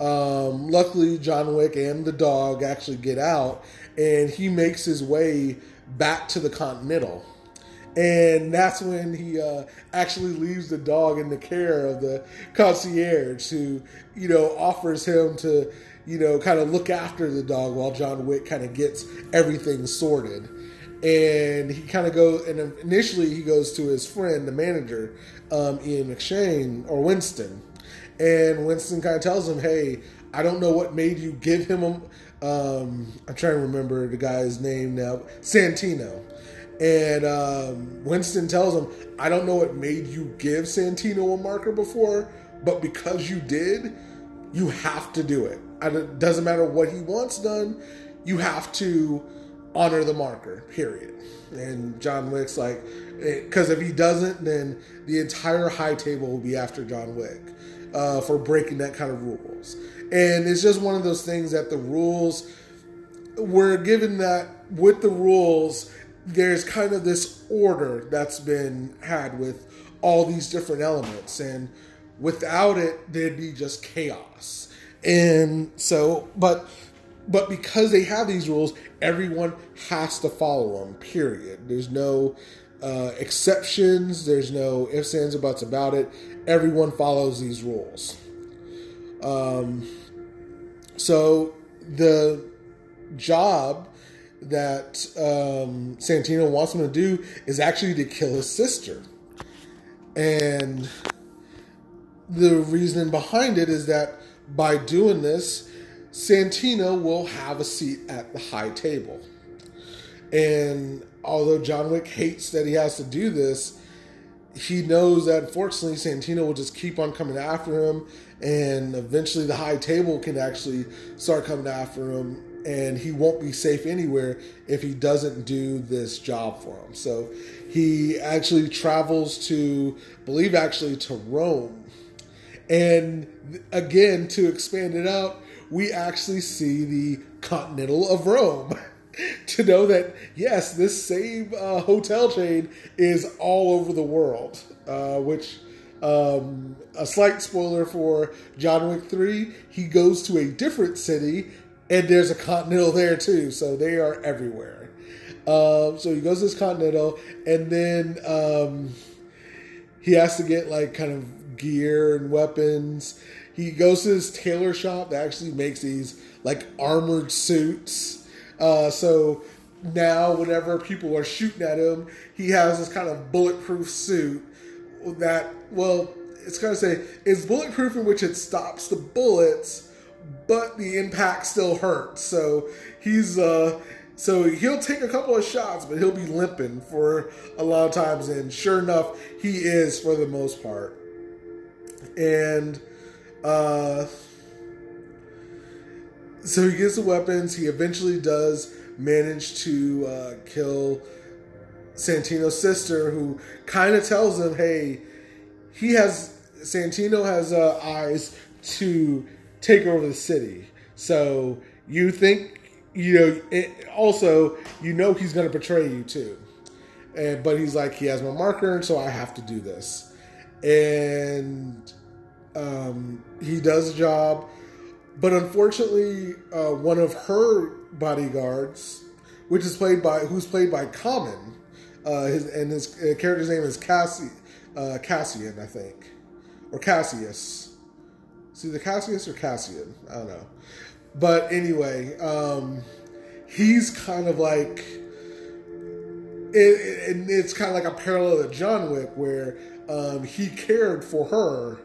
Um, luckily, John Wick and the dog actually get out, and he makes his way back to the Continental. And that's when he uh, actually leaves the dog in the care of the concierge, who, you know, offers him to you know, kind of look after the dog while John Wick kind of gets everything sorted. And he kind of goes, and initially he goes to his friend, the manager, um, Ian McShane or Winston. And Winston kind of tells him, hey, I don't know what made you give him a, um, I'm trying to remember the guy's name now, Santino. And um, Winston tells him, I don't know what made you give Santino a marker before, but because you did, you have to do it. It doesn't matter what he wants done, you have to honor the marker, period. And John Wick's like, because if he doesn't, then the entire high table will be after John Wick uh, for breaking that kind of rules. And it's just one of those things that the rules, we're given that with the rules, there's kind of this order that's been had with all these different elements. And without it, there'd be just chaos. And so, but but because they have these rules, everyone has to follow them. Period. There's no uh, exceptions. There's no ifs, ands, or buts about it. Everyone follows these rules. Um, so the job that um, Santino wants him to do is actually to kill his sister, and the reason behind it is that by doing this, Santino will have a seat at the high table. And although John Wick hates that he has to do this, he knows that unfortunately Santino will just keep on coming after him, and eventually the high table can actually start coming after him, and he won't be safe anywhere if he doesn't do this job for him. So he actually travels to, believe actually to Rome and again, to expand it out, we actually see the Continental of Rome. <laughs> to know that, yes, this same uh, hotel chain is all over the world, uh, which. Um, a slight spoiler for John Wick 3, he goes to a different city and there's a Continental there too, so they are everywhere. Um, so he goes to this Continental and then um, he has to get like kind of gear and weapons. He goes to this tailor shop that actually makes these like armored suits. Uh, so now, whenever people are shooting at him, he has this kind of bulletproof suit that, well, it's going to say it's bulletproof in which it stops the bullets, but the impact still hurts. So he's uh, so he'll take a couple of shots, but he'll be limping for a lot of times. And sure enough, he is for the most part and uh, so he gets the weapons. He eventually does manage to uh, kill Santino's sister, who kind of tells him, "Hey, he has Santino has uh, eyes to take over the city. So you think you know? It, also, you know he's going to betray you too." And but he's like, he has my marker, so I have to do this. And um, he does a job, but unfortunately, uh, one of her bodyguards, which is played by who's played by Common, uh, his and his uh, character's name is Cassie, uh, Cassian, I think, or Cassius. See the Cassius or Cassian? I don't know. But anyway, um, he's kind of like it, it, it's kind of like a parallel to John Wick, where um, he cared for her,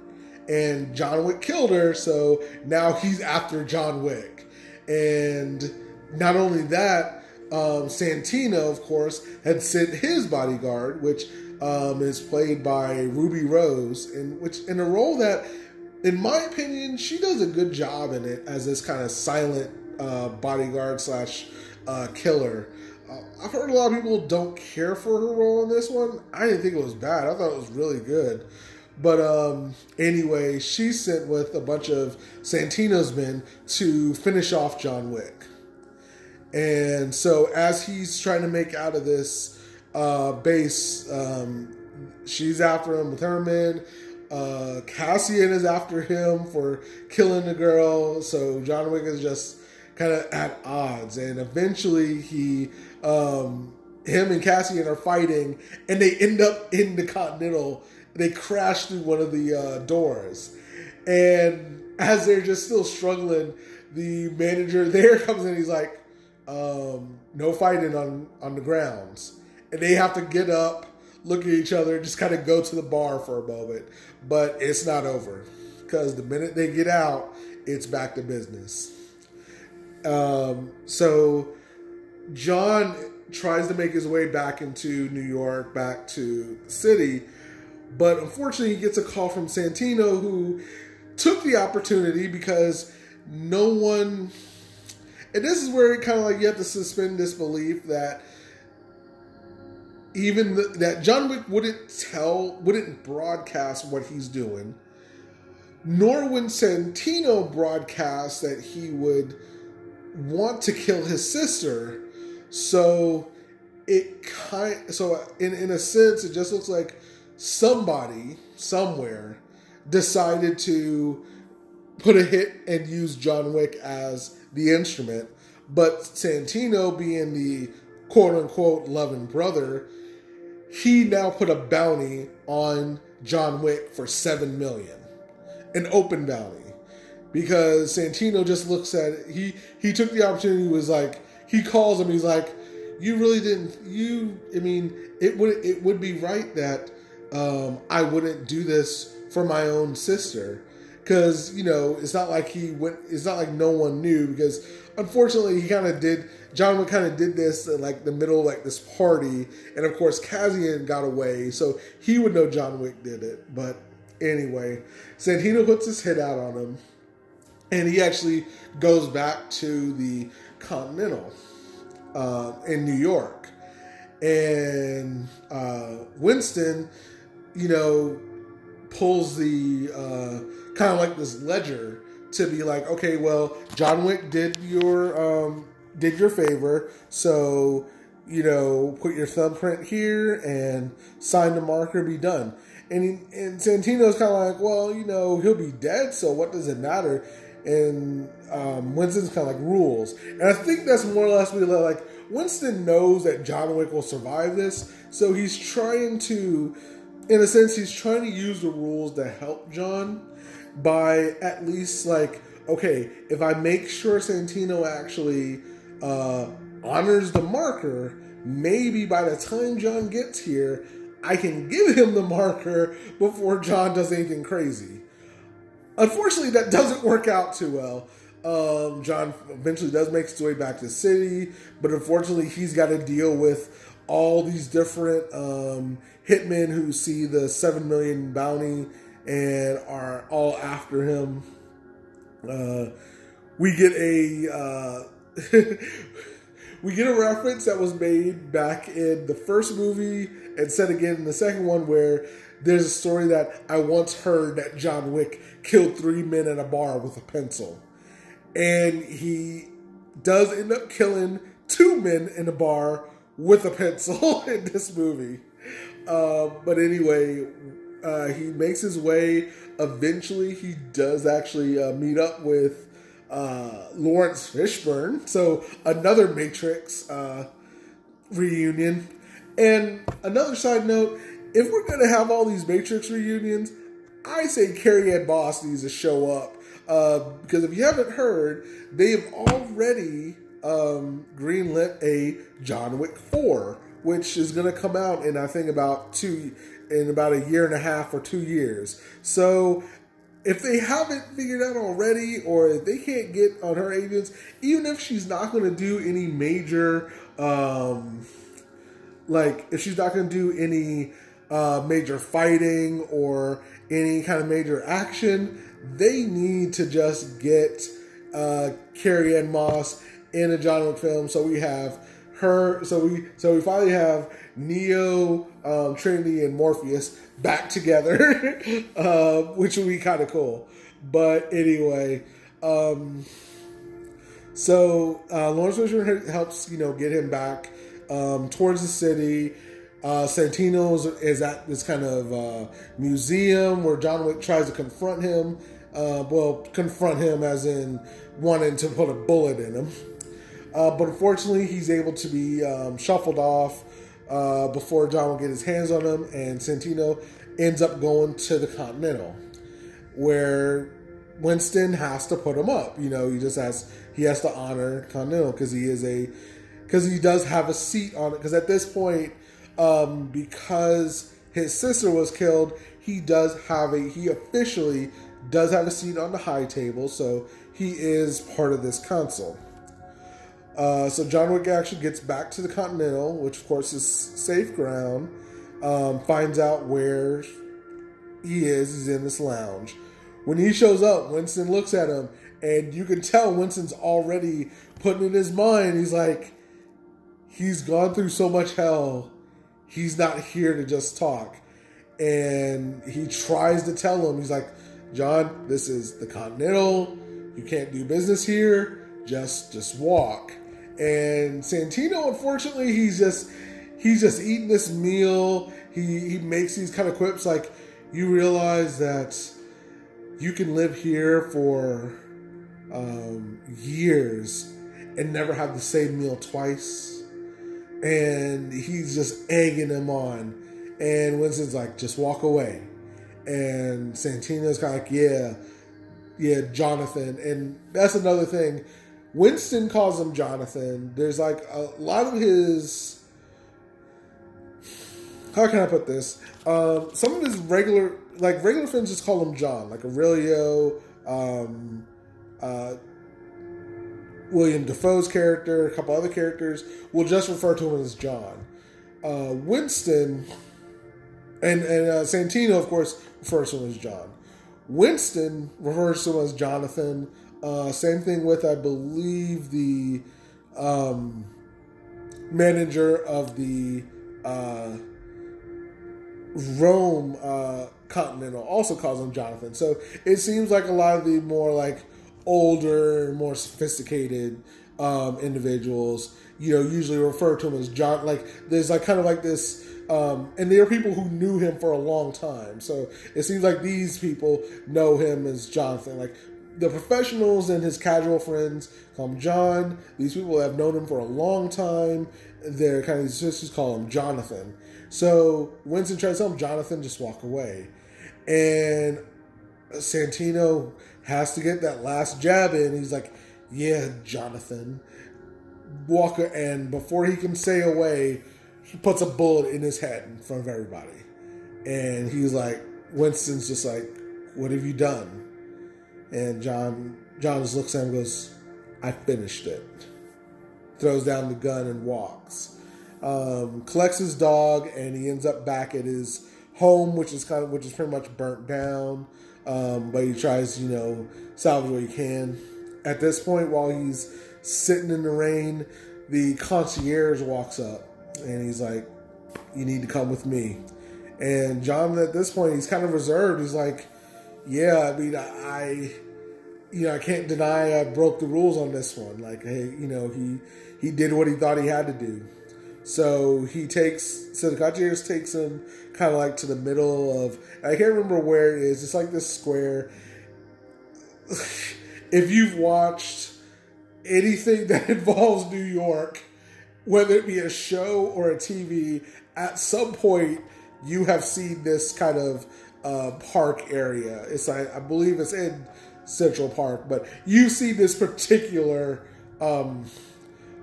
and John Wick killed her, so now he's after John Wick. And not only that, um, Santino, of course, had sent his bodyguard, which um, is played by Ruby Rose, in which in a role that, in my opinion, she does a good job in it as this kind of silent uh, bodyguard slash uh, killer. Uh, I've heard a lot of people don't care for her role in this one. I didn't think it was bad. I thought it was really good. But um, anyway, she's sent with a bunch of Santino's men to finish off John Wick. And so, as he's trying to make out of this uh, base, um, she's after him with her men. Uh, Cassian is after him for killing the girl. So, John Wick is just kind of at odds. And eventually, he, um, him and Cassian are fighting, and they end up in the Continental. They crash through one of the uh, doors, and as they're just still struggling, the manager <laughs> there comes in. He's like, um, "No fighting on on the grounds," and they have to get up, look at each other, just kind of go to the bar for a moment. But it's not over because the minute they get out, it's back to business. Um, so John tries to make his way back into New York, back to the city, but unfortunately, he gets a call from Santino, who took the opportunity because no one. And this is where it kind of like you have to suspend disbelief that even the, that John Wick wouldn't tell, wouldn't broadcast what he's doing, nor would Santino broadcast that he would want to kill his sister. So it kind so in in a sense it just looks like somebody somewhere decided to put a hit and use John Wick as the instrument, but Santino being the quote unquote loving brother, he now put a bounty on John Wick for seven million. An open bounty because Santino just looks at it. He he took the opportunity. Was like he calls him. He's like, you really didn't. You. I mean, it would it would be right that um, I wouldn't do this for my own sister because you know it's not like he went. It's not like no one knew because unfortunately he kind of did. John Wick kind of did this like the middle, like this party, and of course Cassian got away, so he would know John Wick did it. But anyway, Santino puts his head out on him and he actually goes back to the Continental uh, in New York, and uh, Winston, you know, pulls the uh, kind of like this ledger to be like, okay, well, John Wick did your um, did your favor, so you know, put your thumbprint here and sign the marker, be done. And, he, and Santino's kind of like, well, you know, he'll be dead, so what does it matter? and um, Winston's kind of like rules. And I think that's more or less we like Winston knows that John Wick will survive this, so he's trying to, in a sense, he's trying to use the rules to help John by at least like, okay, if I make sure Santino actually uh, honors the marker, maybe by the time John gets here, I can give him the marker before John does anything crazy. Unfortunately, that doesn't work out too well. Um, John eventually does make his way back to the city, but unfortunately, he's got to deal with all these different um, hitmen who see the seven million bounty and are all after him. Uh, we get a uh, <laughs> we get a reference that was made back in the first movie and said again in the second one where there's a story that I once heard that John Wick killed three men in a bar with a pencil. And he does end up killing two men in a bar with a pencil <laughs> in this movie. Uh, but anyway, uh, he makes his way. Eventually, he does actually uh, meet up with uh, Laurence Fishburne. So another Matrix uh, reunion. And another side note: if we're gonna have all these Matrix reunions, I say Carrie Ann Moss needs to show up uh, because if you haven't heard, they have already um, greenlit a John Wick four, which is going to come out in I think about two in about a year and a half or two years. So if they haven't figured out already, or they can't get on her agents, even if she's not going to do any major, um, like if she's not going to do any uh, major fighting or any kind of major action, they need to just get uh, Carrie Ann Moss in a John Wick film. So we have her. So we so we finally have Neo, um, Trinity, and Morpheus back together, uh, <laughs> which would be kind of cool. But anyway, um, so uh, Laurence Fishburne helps you know get him back um, towards the city. Uh, Santino's is at this kind of uh, museum where John Wick tries to confront him. Uh, well, confront him as in wanting to put a bullet in him. Uh, but unfortunately, he's able to be um, shuffled off uh, before John will get his hands on him, and Santino ends up going to the Continental, where Winston has to put him up. You know, he just has he has to honor Continental because he is a because he does have a seat on it. Because at this point, um, because his sister was killed, he does have a he officially does have a seat on the high table, so he is part of this council. Uh, so John Wick actually gets back to the Continental, which of course is safe ground. Um, finds out where he is. He's in this lounge. When he shows up, Winston looks at him, and you can tell Winston's already putting in his mind. He's like, he's gone through so much hell. He's not here to just talk. And he tries to tell him, he's like, John, this is the Continental. You can't do business here. Just just walk. And Santino, unfortunately, he's just he's just eating this meal. He he makes these kind of quips like, you realize that you can live here for um, years and never have the same meal twice. And he's just egging him on. And Winston's like, just walk away. And Santino's kind of like, yeah, yeah, Jonathan. And that's another thing. Winston calls him Jonathan. There's like a lot of his. How can I put this? Um, some of his regular, like regular friends, just call him John, like Aurelio, um, uh, William Dafoe's character, a couple other characters will just refer to him as John. Uh, Winston and and uh, Santino, of course, refers to him as John. Winston refers to him as Jonathan. Uh, same thing with, I believe, the um, manager of the uh, Rome uh, Continental also calls him Jonathan. So it seems like a lot of the more like older, more sophisticated um, individuals, you know, usually refer to him as John. Like there's like kind of like this. Um, and there are people who knew him for a long time. So it seems like these people know him as Jonathan. Like the professionals and his casual friends call him John. These people have known him for a long time. They're kind of sisters call him Jonathan. So Winston tries to tell him Jonathan, just walk away. And Santino has to get that last jab in. He's like, Yeah, Jonathan. Walker and before he can say away, he puts a bullet in his head in front of everybody. And he's like, Winston's just like, What have you done? And John John just looks at him and goes, I finished it. Throws down the gun and walks. Um, collects his dog and he ends up back at his home, which is kind of which is pretty much burnt down. Um, but he tries, you know, salvage what he can. at this point, while he's sitting in the rain, the concierge walks up and he's like, "You need to come with me." And John, at this point, he's kind of reserved. He's like, "Yeah, I mean, I, you know, I can't deny I broke the rules on this one. Like, hey, you know, he he did what he thought he had to do." So he takes, so the concierge takes him kind of like to the middle of, I can't remember where it is. It's like this square. <sighs> if you've watched anything <laughs> that involves New York, whether it be a show or a TV, at some point you have seen this kind of uh, park area. It's like, I believe it's in Central Park, but you see this particular um,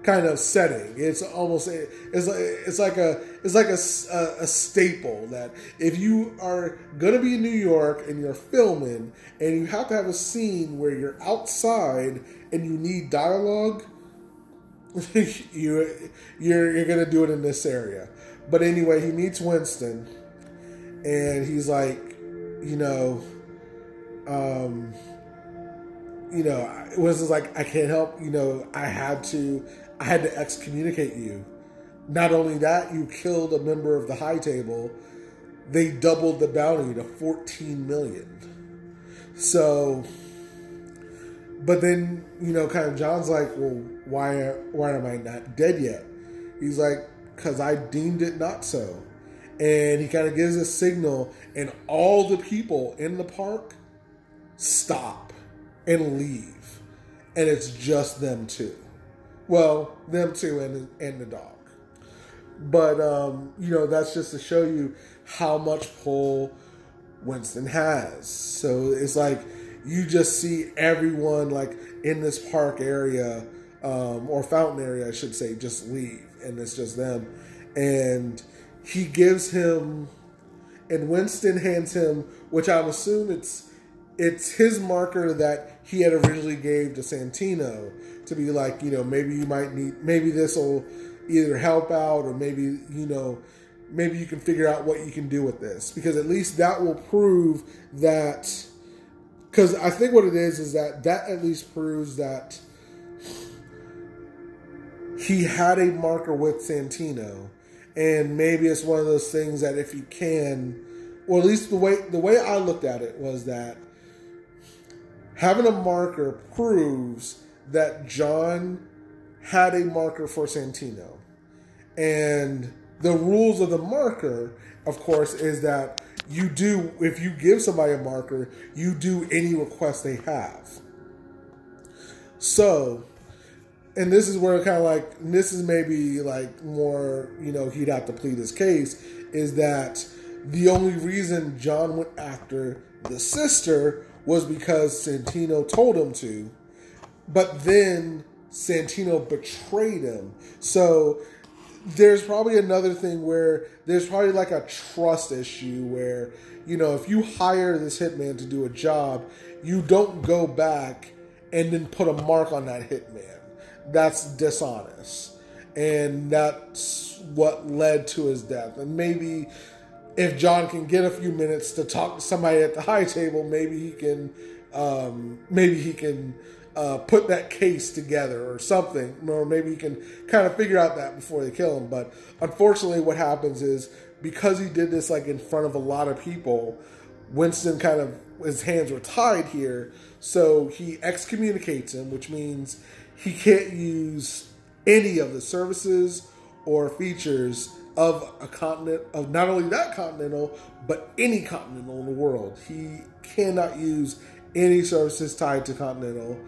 kind of setting. It's almost it's like it's like a it's like a, a, staple that if you are gonna be in New York and you're filming and you have to have a scene where you're outside and you need dialogue, <laughs> you you're you're gonna do it in this area. But anyway, he meets Winston and he's like, you know, um, you know, Winston's like, I can't help, you know, I had to I had to excommunicate you. Not only that, you killed a member of the High Table. They doubled the bounty to 14 million. So, but then, you know, kind of John's like, well, why, why am I not dead yet? He's like, because I deemed it not so. And he kind of gives a signal, and all the people in the park stop and leave. And it's just them two. Well, them two and and the dog. But um, you know, that's just to show you how much pull Winston has. So it's like you just see everyone like in this park area um, or fountain area, I should say, just leave, and it's just them. And he gives him, and Winston hands him, which I'm assuming it's it's his marker that he had originally gave to Santino to be like, you know, maybe you might need, maybe this will either help out or maybe, you know, maybe you can figure out what you can do with this because at least that will prove that. Because I think what it is is that that at least proves that he had a marker with Santino, and maybe it's one of those things that if you can, or at least the way the way I looked at it was that having a marker proves that John had a marker for Santino. And the rules of the marker, of course, is that you do, if you give somebody a marker, you do any request they have. So, and this is where kind of like, this is maybe like more, you know, he'd have to plead his case, is that the only reason John went after the sister was because Santino told him to but then Santino betrayed him. So there's probably another thing where there's probably like a trust issue where, you know, if you hire this hitman to do a job, you don't go back and then put a mark on that hitman. That's dishonest. And that's what led to his death. And maybe if John can get a few minutes to talk to somebody at the high table, maybe he can um, maybe he can uh, put that case together or something, or maybe he can kind of figure out that before they kill him. But unfortunately, what happens is because he did this like in front of a lot of people, Winston kind of his hands were tied here, so he excommunicates him, which means he can't use any of the services or features of a continent of not only that continental but any continental in the world. He cannot use any services tied to continental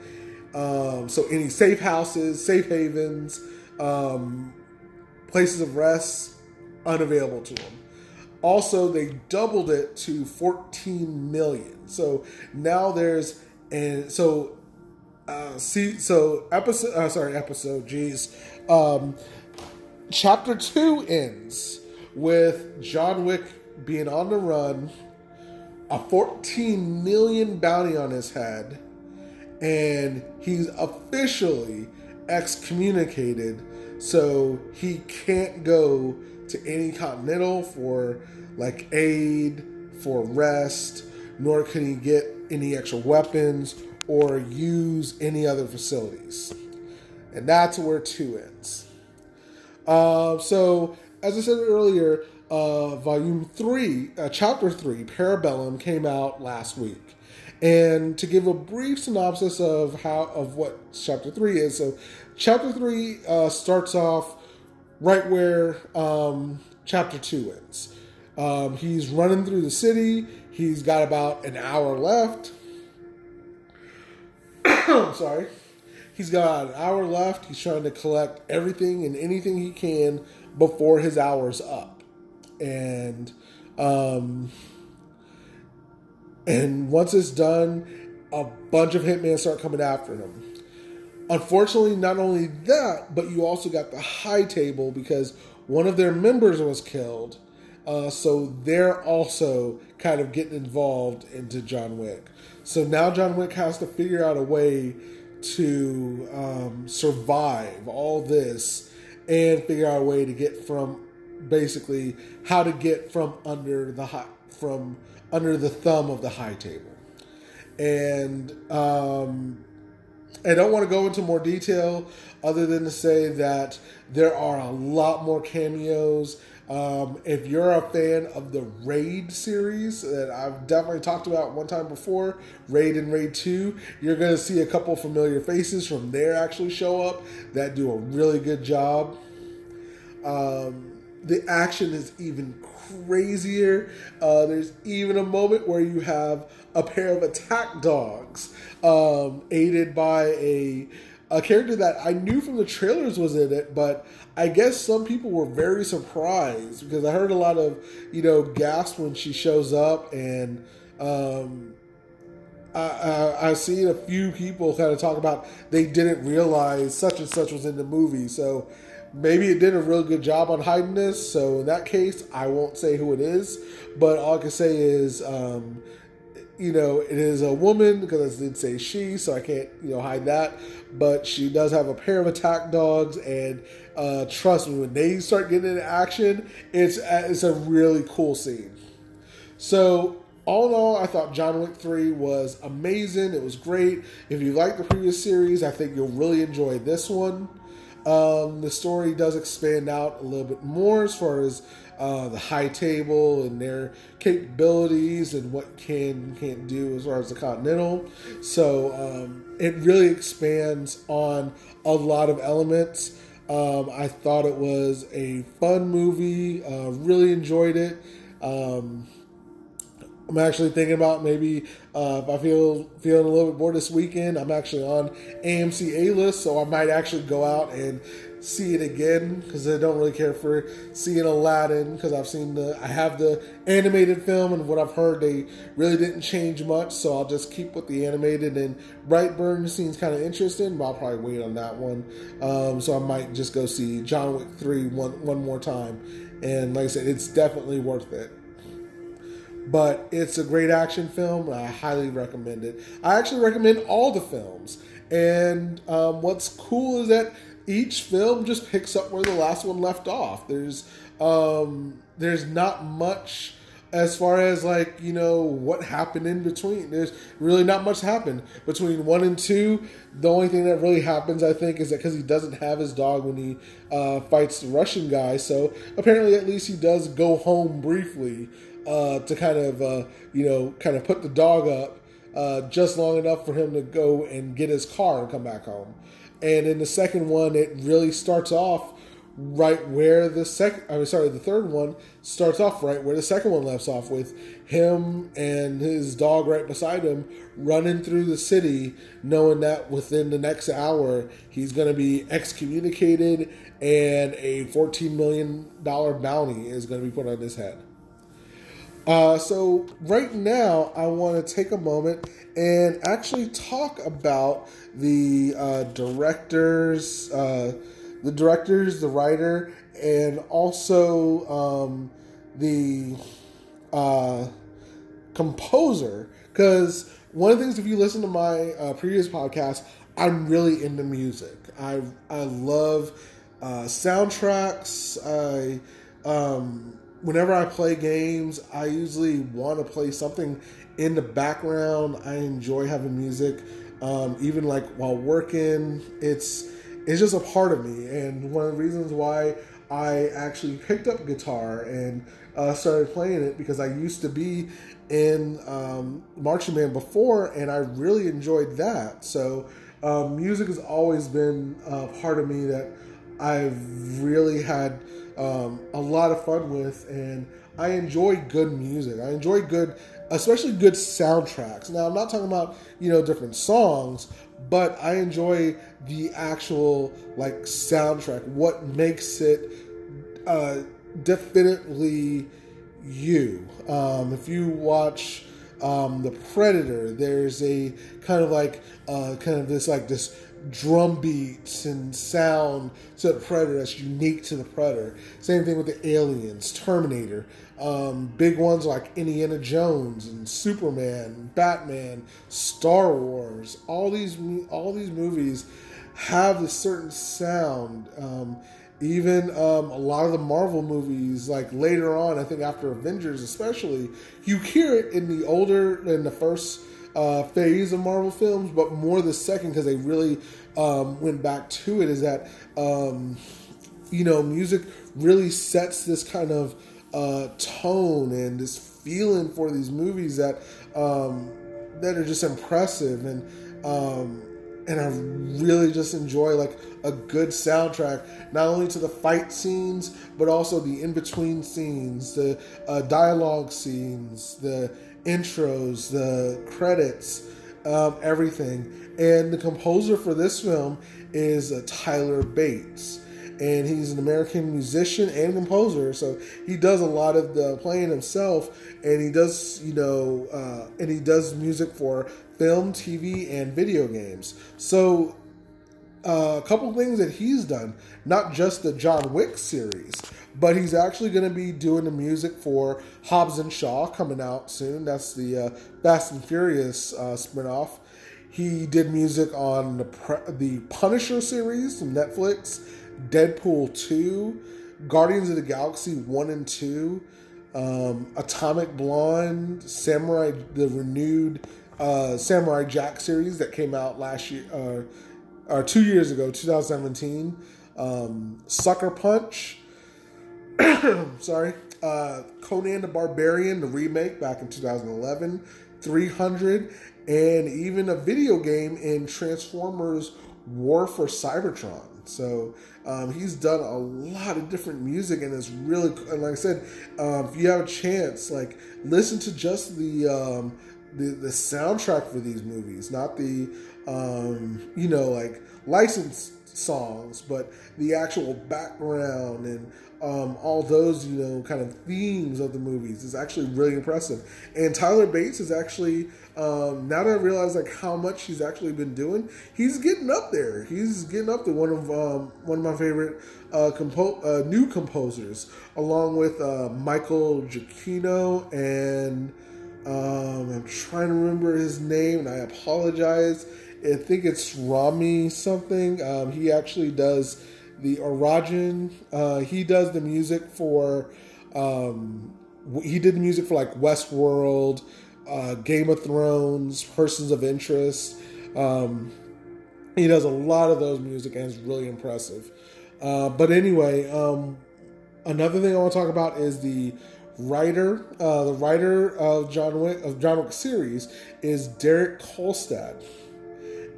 um, so any safe houses, safe havens, um, places of rest, unavailable to them. Also, they doubled it to 14 million. So now there's and so uh, see so episode uh, sorry episode geez um, chapter two ends with John Wick being on the run, a 14 million bounty on his head and he's officially excommunicated, so he can't go to any continental for like aid, for rest, nor can he get any extra weapons or use any other facilities. And that's where two ends. Uh, so, as I said earlier, uh, volume three, uh, chapter three, Parabellum, came out last week. And to give a brief synopsis of how of what chapter three is, so chapter three uh, starts off right where um, chapter two ends. Um, he's running through the city. He's got about an hour left. <coughs> Sorry. He's got an hour left. He's trying to collect everything and anything he can before his hour's up. And um, and once it's done, a bunch of hitmen start coming after him. Unfortunately, not only that, but you also got the high table because one of their members was killed. Uh, so they're also kind of getting involved into John Wick. So now John Wick has to figure out a way to um, survive all this and figure out a way to get from basically how to get from under the high, from under the thumb of the high table. And um, I don't want to go into more detail other than to say that there are a lot more cameos. Um, if you're a fan of the Raid series that I've definitely talked about one time before, Raid and Raid 2, you're going to see a couple familiar faces from there actually show up that do a really good job. Um, the action is even crazier. Uh, there's even a moment where you have a pair of attack dogs, um, aided by a a character that I knew from the trailers was in it, but I guess some people were very surprised because I heard a lot of you know gasps when she shows up, and um, I, I, I've seen a few people kind of talk about they didn't realize such and such was in the movie, so maybe it did a real good job on hiding this. So in that case, I won't say who it is, but all I can say is, um, you know, it is a woman because I did say she, so I can't you know hide that. But she does have a pair of attack dogs, and uh, trust me, when they start getting into action, it's it's a really cool scene. So all in all, I thought John Wick 3 was amazing. It was great. If you like the previous series, I think you'll really enjoy this one. Um, the story does expand out a little bit more as far as uh, the high table and their capabilities and what can can't do as far as the Continental. So um, it really expands on a lot of elements. Um, I thought it was a fun movie. Uh, really enjoyed it. Um, I'm actually thinking about maybe uh, if I feel feeling a little bit bored this weekend, I'm actually on AMC A list, so I might actually go out and see it again because I don't really care for seeing Aladdin because I've seen the I have the animated film and what I've heard they really didn't change much, so I'll just keep with the animated and Brightburn seems kind of interesting, but I'll probably wait on that one. Um, so I might just go see John Wick three one one more time, and like I said, it's definitely worth it but it's a great action film. I highly recommend it. I actually recommend all the films. And um, what's cool is that each film just picks up where the last one left off. There's um, there's not much as far as like you know what happened in between there's really not much happened between one and two the only thing that really happens i think is that because he doesn't have his dog when he uh, fights the russian guy so apparently at least he does go home briefly uh, to kind of uh, you know kind of put the dog up uh, just long enough for him to go and get his car and come back home. And in the second one, it really starts off right where the second I'm sorry, the third one starts off right where the second one left off with him and his dog right beside him running through the city knowing that within the next hour he's going to be excommunicated and a 14 million dollar bounty is going to be put on his head. Uh, so right now, I want to take a moment and actually talk about the uh, directors, uh, the directors, the writer, and also um, the uh, composer. Because one of the things, if you listen to my uh, previous podcast, I'm really into music. I I love uh, soundtracks. I um, whenever I play games, I usually want to play something in the background. I enjoy having music um, even like while working. It's it's just a part of me, and one of the reasons why I actually picked up guitar and uh, started playing it because I used to be in um, marching band before, and I really enjoyed that. So um, music has always been a part of me that I've really had um, a lot of fun with, and I enjoy good music. I enjoy good, especially good soundtracks. Now, I'm not talking about you know different songs, but I enjoy the actual like soundtrack. What makes it uh, definitely you. Um, if you watch um, the Predator, there's a kind of like uh, kind of this like this drum beats and sound to the Predator that's unique to the Predator. Same thing with the Aliens, Terminator. Um, big ones like Indiana Jones and Superman, Batman, Star Wars. All these all these movies have a certain sound. Um, even um, a lot of the Marvel movies, like later on, I think after Avengers, especially, you hear it in the older in the first uh, phase of Marvel films, but more the second because they really um, went back to it. Is that um, you know music really sets this kind of uh, tone and this feeling for these movies that um, that are just impressive and um, and I really just enjoy like a good soundtrack, not only to the fight scenes, but also the in between scenes, the uh, dialogue scenes, the intros, the credits, um, everything. And the composer for this film is uh, Tyler Bates. And he's an American musician and composer, so he does a lot of the playing himself, and he does, you know, uh, and he does music for film, TV, and video games. So, uh, a couple things that he's done, not just the John Wick series, but he's actually going to be doing the music for Hobbs and Shaw coming out soon. That's the uh, Fast and Furious uh, spinoff. He did music on the, the Punisher series from Netflix, Deadpool 2, Guardians of the Galaxy 1 and 2, um, Atomic Blonde, Samurai, the renewed uh, Samurai Jack series that came out last year, uh, or two years ago, 2017. Um, Sucker Punch. <coughs> sorry. Uh, Conan the Barbarian, the remake back in 2011. 300. And even a video game in Transformers War for Cybertron. So um, he's done a lot of different music, and it's really and like I said, um, if you have a chance, like listen to just the um, the, the soundtrack for these movies, not the um, you know like licensed songs, but the actual background and um, all those you know kind of themes of the movies is actually really impressive. And Tyler Bates is actually um, now that I realize like how much he's actually been doing, he's getting up there. He's getting up to one of um, one of my favorite uh, compo- uh, new composers, along with uh, Michael Giacchino and. Um, I'm trying to remember his name, and I apologize. I think it's Rami something. Um, he actually does the Origin. Uh, he does the music for. Um, he did the music for like Westworld, uh, Game of Thrones, Persons of Interest. Um, he does a lot of those music, and it's really impressive. Uh, but anyway, um, another thing I want to talk about is the writer, uh, the writer of John Wick of John Wick series is Derek Kolstad,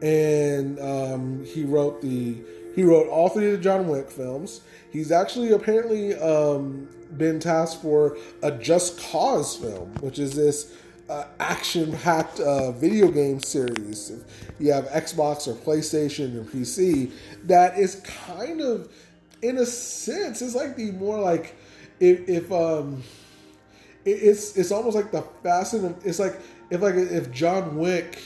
and um, he wrote the he wrote all three of the John Wick films. He's actually apparently um, been tasked for a Just Cause film, which is this uh, action-packed uh, video game series. If you have Xbox or PlayStation or PC, that is kind of, in a sense, it's like the more like if, if um it's it's almost like the Fast and it's like if like if John Wick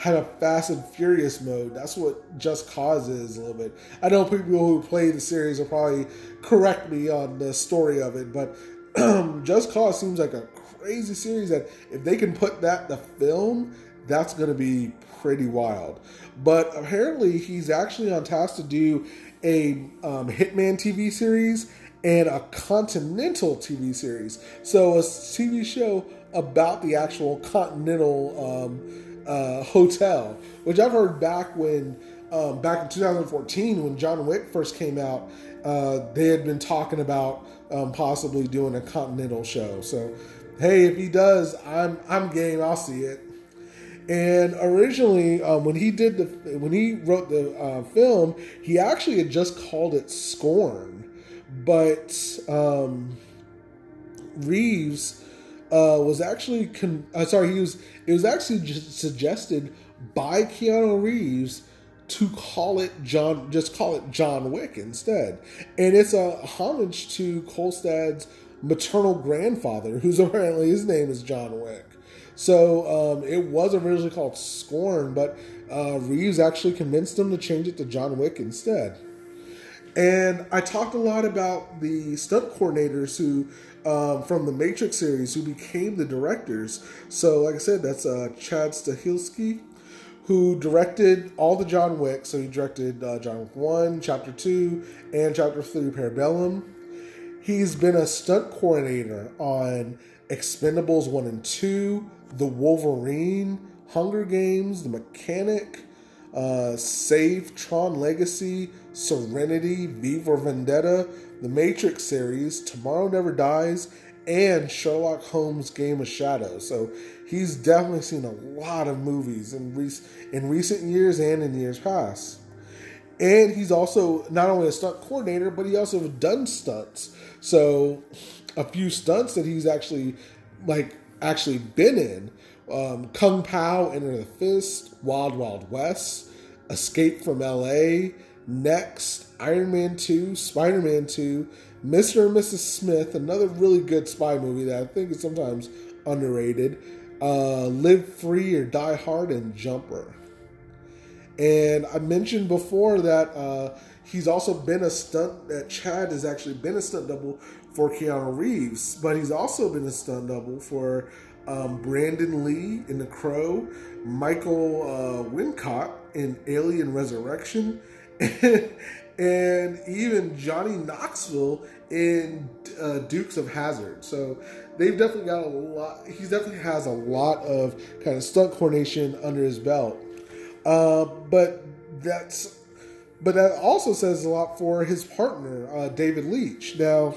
had a Fast and Furious mode. That's what Just Cause is a little bit. I know people who play the series will probably correct me on the story of it, but <clears throat> Just Cause seems like a crazy series that if they can put that the film, that's going to be pretty wild. But apparently, he's actually on task to do a um, Hitman TV series and a Continental TV series. So a TV show about the actual Continental um, uh, Hotel, which I've heard back when um, back in 2014 when John Wick first came out, uh, they had been talking about um, possibly doing a Continental show. So, hey, if he does, I'm I'm game. I'll see it. And originally, um, when he did the when he wrote the uh, film, he actually had just called it Scorn, but um, Reeves uh, was actually con- uh, sorry he was it was actually suggested by Keanu Reeves to call it John just call it John Wick instead, and it's a homage to Kolstad's maternal grandfather, who's <laughs> apparently his name is John Wick. So um, it was originally called Scorn, but uh, Reeves actually convinced him to change it to John Wick instead. And I talked a lot about the stunt coordinators who, um, from the Matrix series, who became the directors. So, like I said, that's uh, Chad Stahelski, who directed all the John Wick. So he directed uh, John Wick 1, Chapter 2, and Chapter 3, Parabellum. He's been a stunt coordinator on Expendables 1 and 2, The Wolverine, Hunger Games, The Mechanic, uh, Save, Tron Legacy, Serenity, V for Vendetta, The Matrix series, Tomorrow Never Dies, and Sherlock Holmes Game of Shadows. So he's definitely seen a lot of movies in, in recent years and in years past. And he's also not only a stunt coordinator, but he also done stunts. So a few stunts that he's actually like actually been in. Um, Kung Pao, Enter the Fist, Wild Wild West, Escape from L.A., Next, Iron Man 2, Spider Man 2, Mr. and Mrs. Smith, another really good spy movie that I think is sometimes underrated, uh, Live Free or Die Hard, and Jumper. And I mentioned before that uh, he's also been a stunt, that Chad has actually been a stunt double for Keanu Reeves, but he's also been a stunt double for um, Brandon Lee in The Crow, Michael uh, Wincott in Alien Resurrection, <laughs> and even Johnny Knoxville in uh, Dukes of Hazzard. So they've definitely got a lot. He definitely has a lot of kind of stunt coordination under his belt. Uh, but that's but that also says a lot for his partner, uh, David Leitch. Now,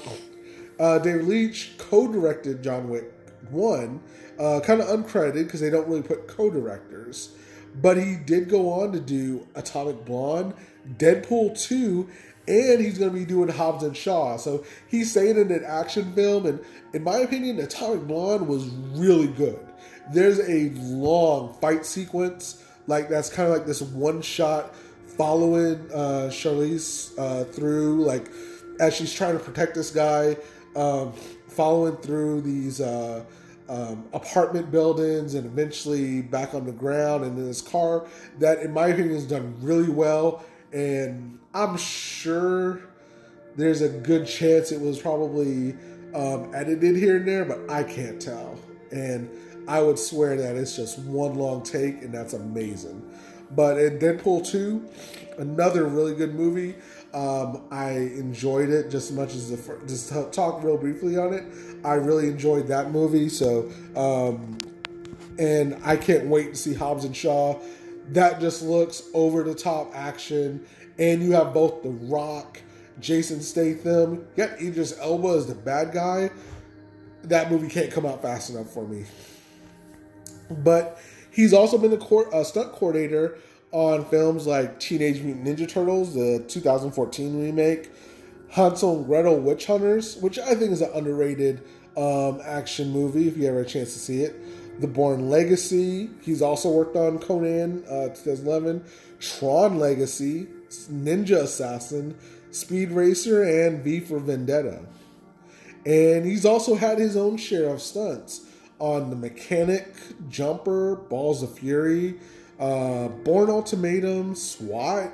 uh, David Leitch co-directed John Wick One, uh, kind of uncredited because they don't really put co-directors. But he did go on to do Atomic Blonde, Deadpool 2, and he's going to be doing Hobbs and Shaw. So he's saying in an action film, and in my opinion, Atomic Blonde was really good. There's a long fight sequence, like that's kind of like this one shot following uh, Charlize uh, through, like as she's trying to protect this guy, um, following through these. Uh, um, apartment buildings and eventually back on the ground and in this car that in my opinion is done really well and i'm sure there's a good chance it was probably um, edited here and there but i can't tell and i would swear that it's just one long take and that's amazing but in deadpool 2 another really good movie um, I enjoyed it just as much as the first, just talk real briefly on it. I really enjoyed that movie. So, um, and I can't wait to see Hobbs and Shaw. That just looks over the top action, and you have both The Rock, Jason Statham, got Idris Elba is the bad guy. That movie can't come out fast enough for me. But he's also been a, a stunt coordinator on films like Teenage Mutant Ninja Turtles, the 2014 remake, Hansel and Gretel Witch Hunters, which I think is an underrated um, action movie if you ever a chance to see it. The Bourne Legacy. He's also worked on Conan, uh, 2011, Tron Legacy, Ninja Assassin, Speed Racer, and V for Vendetta. And he's also had his own share of stunts on The Mechanic, Jumper, Balls of Fury, uh, Bourne Ultimatum, SWAT,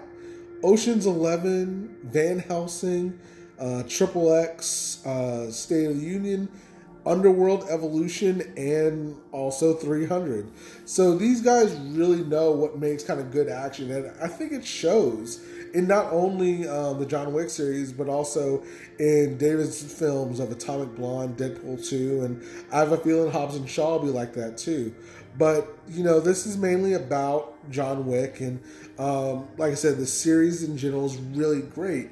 Ocean's Eleven, Van Helsing, uh, Triple X, uh, State of the Union, Underworld Evolution, and also 300. So these guys really know what makes kind of good action, and I think it shows in not only um, the John Wick series, but also in David's films of Atomic Blonde, Deadpool 2, and I have a feeling Hobbs and Shaw will be like that too. But you know, this is mainly about John Wick, and um, like I said, the series in general is really great.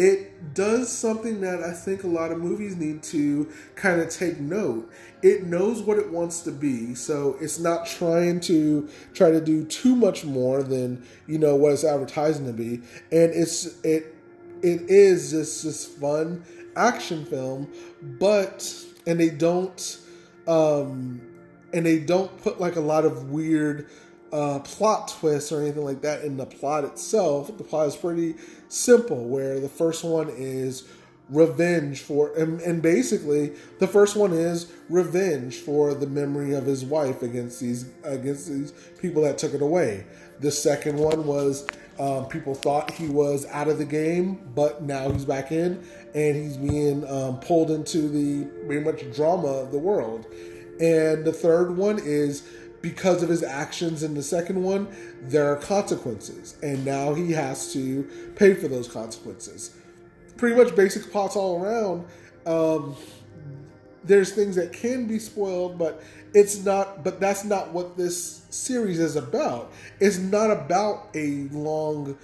It does something that I think a lot of movies need to kind of take note. It knows what it wants to be, so it's not trying to try to do too much more than you know what it's advertising to be, and it's it it is just this fun action film, but and they don't um and they don't put like a lot of weird uh, plot twists or anything like that in the plot itself. The plot is pretty simple, where the first one is revenge for, and, and basically the first one is revenge for the memory of his wife against these against these people that took it away. The second one was um, people thought he was out of the game, but now he's back in, and he's being um, pulled into the pretty much drama of the world. And the third one is because of his actions in the second one, there are consequences, and now he has to pay for those consequences. Pretty much basic plots all around. Um, there's things that can be spoiled, but it's not. But that's not what this series is about. It's not about a long,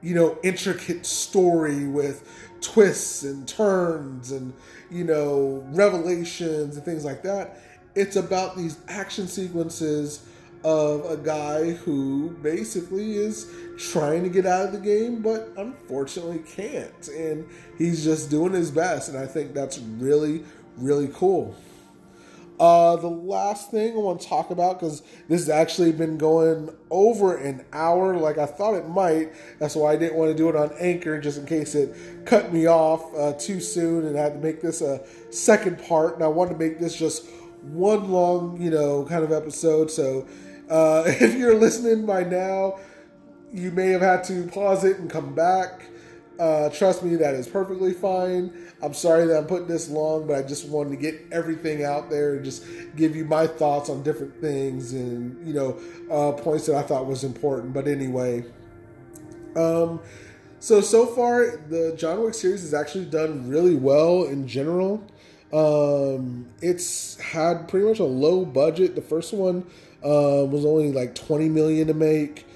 you know, intricate story with twists and turns and you know revelations and things like that it's about these action sequences of a guy who basically is trying to get out of the game, but unfortunately can't. And he's just doing his best. And I think that's really, really cool. Uh, the last thing I want to talk about, because this has actually been going over an hour like I thought it might. That's why I didn't want to do it on Anchor, just in case it cut me off uh, too soon and I had to make this a second part. And I wanted to make this just one long, you know, kind of episode. So uh, <laughs> if you're listening by now, you may have had to pause it and come back. Uh, trust me, that is perfectly fine. I'm sorry that I'm putting this long, but I just wanted to get everything out there and just give you my thoughts on different things and you know uh, points that I thought was important. But anyway, um, so so far the John Wick series has actually done really well in general. Um, it's had pretty much a low budget. The first one uh, was only like 20 million to make.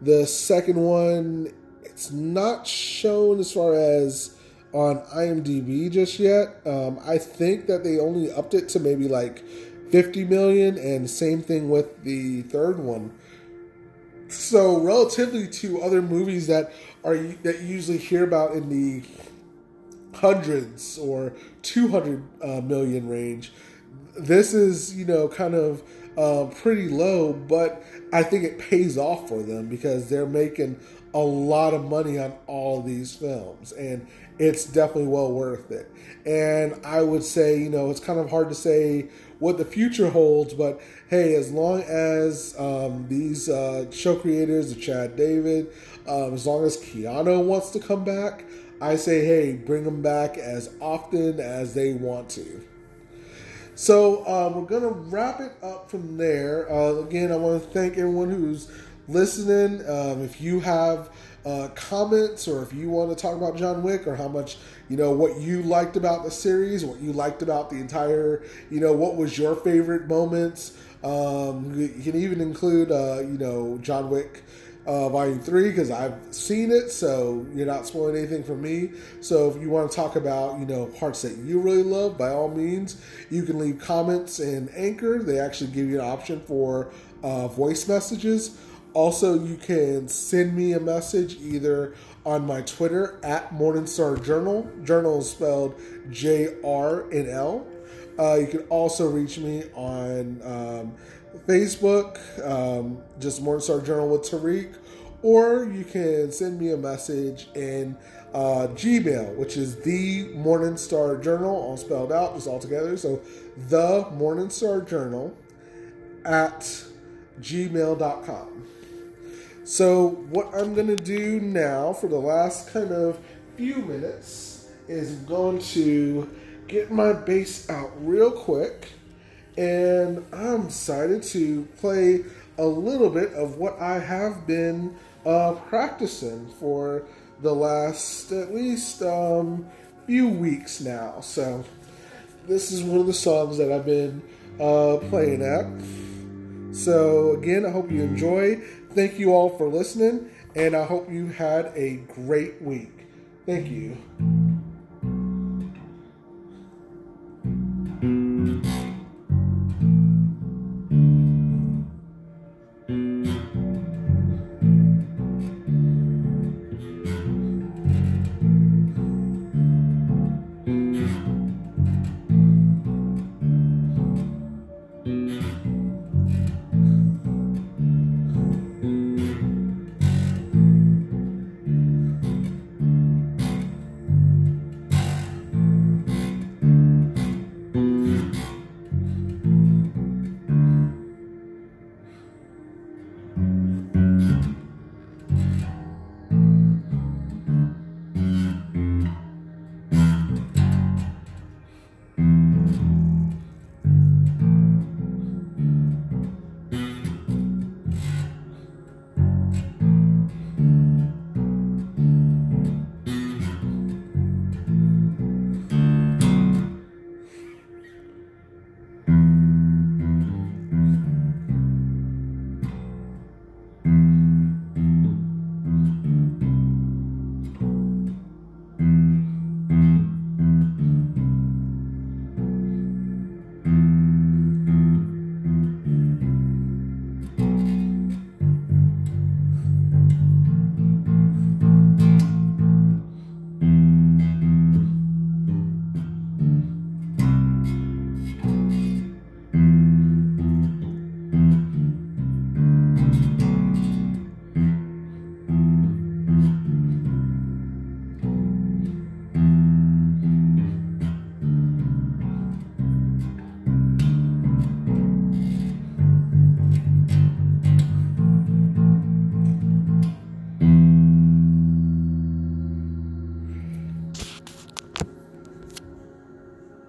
The second one, it's not shown as far as on IMDb just yet. Um, I think that they only upped it to maybe like 50 million, and same thing with the third one. So, relatively to other movies that are that you usually hear about in the hundreds or 200 uh, million range. This is, you know, kind of uh, pretty low, but I think it pays off for them because they're making a lot of money on all these films and it's definitely well worth it. And I would say, you know, it's kind of hard to say what the future holds, but hey, as long as um, these uh, show creators, Chad David, um, as long as Keanu wants to come back, I say, hey, bring them back as often as they want to. So uh, we're gonna wrap it up from there. Uh, again, I want to thank everyone who's listening. Um, if you have uh, comments or if you want to talk about John Wick or how much you know what you liked about the series, what you liked about the entire, you know, what was your favorite moments. Um, you can even include, uh, you know, John Wick uh, Volume 3 because I've seen it, so you're not spoiling anything for me. So if you want to talk about, you know, parts that you really love, by all means, you can leave comments in Anchor. They actually give you an option for uh, voice messages. Also, you can send me a message either on my Twitter at Morningstar Journal. Journal is spelled J R N L. Uh, you can also reach me on um, Facebook, um, just Morningstar Journal with Tariq, or you can send me a message in uh, Gmail, which is the Morningstar Journal, all spelled out, just all together. So the Morningstar Journal at gmail.com. So what I'm going to do now for the last kind of few minutes is I'm going to get my bass out real quick and I'm excited to play a little bit of what I have been uh, practicing for the last at least um, few weeks now. So this is one of the songs that I've been uh, playing at. So, again, I hope you enjoy. Thank you all for listening, and I hope you had a great week. Thank you.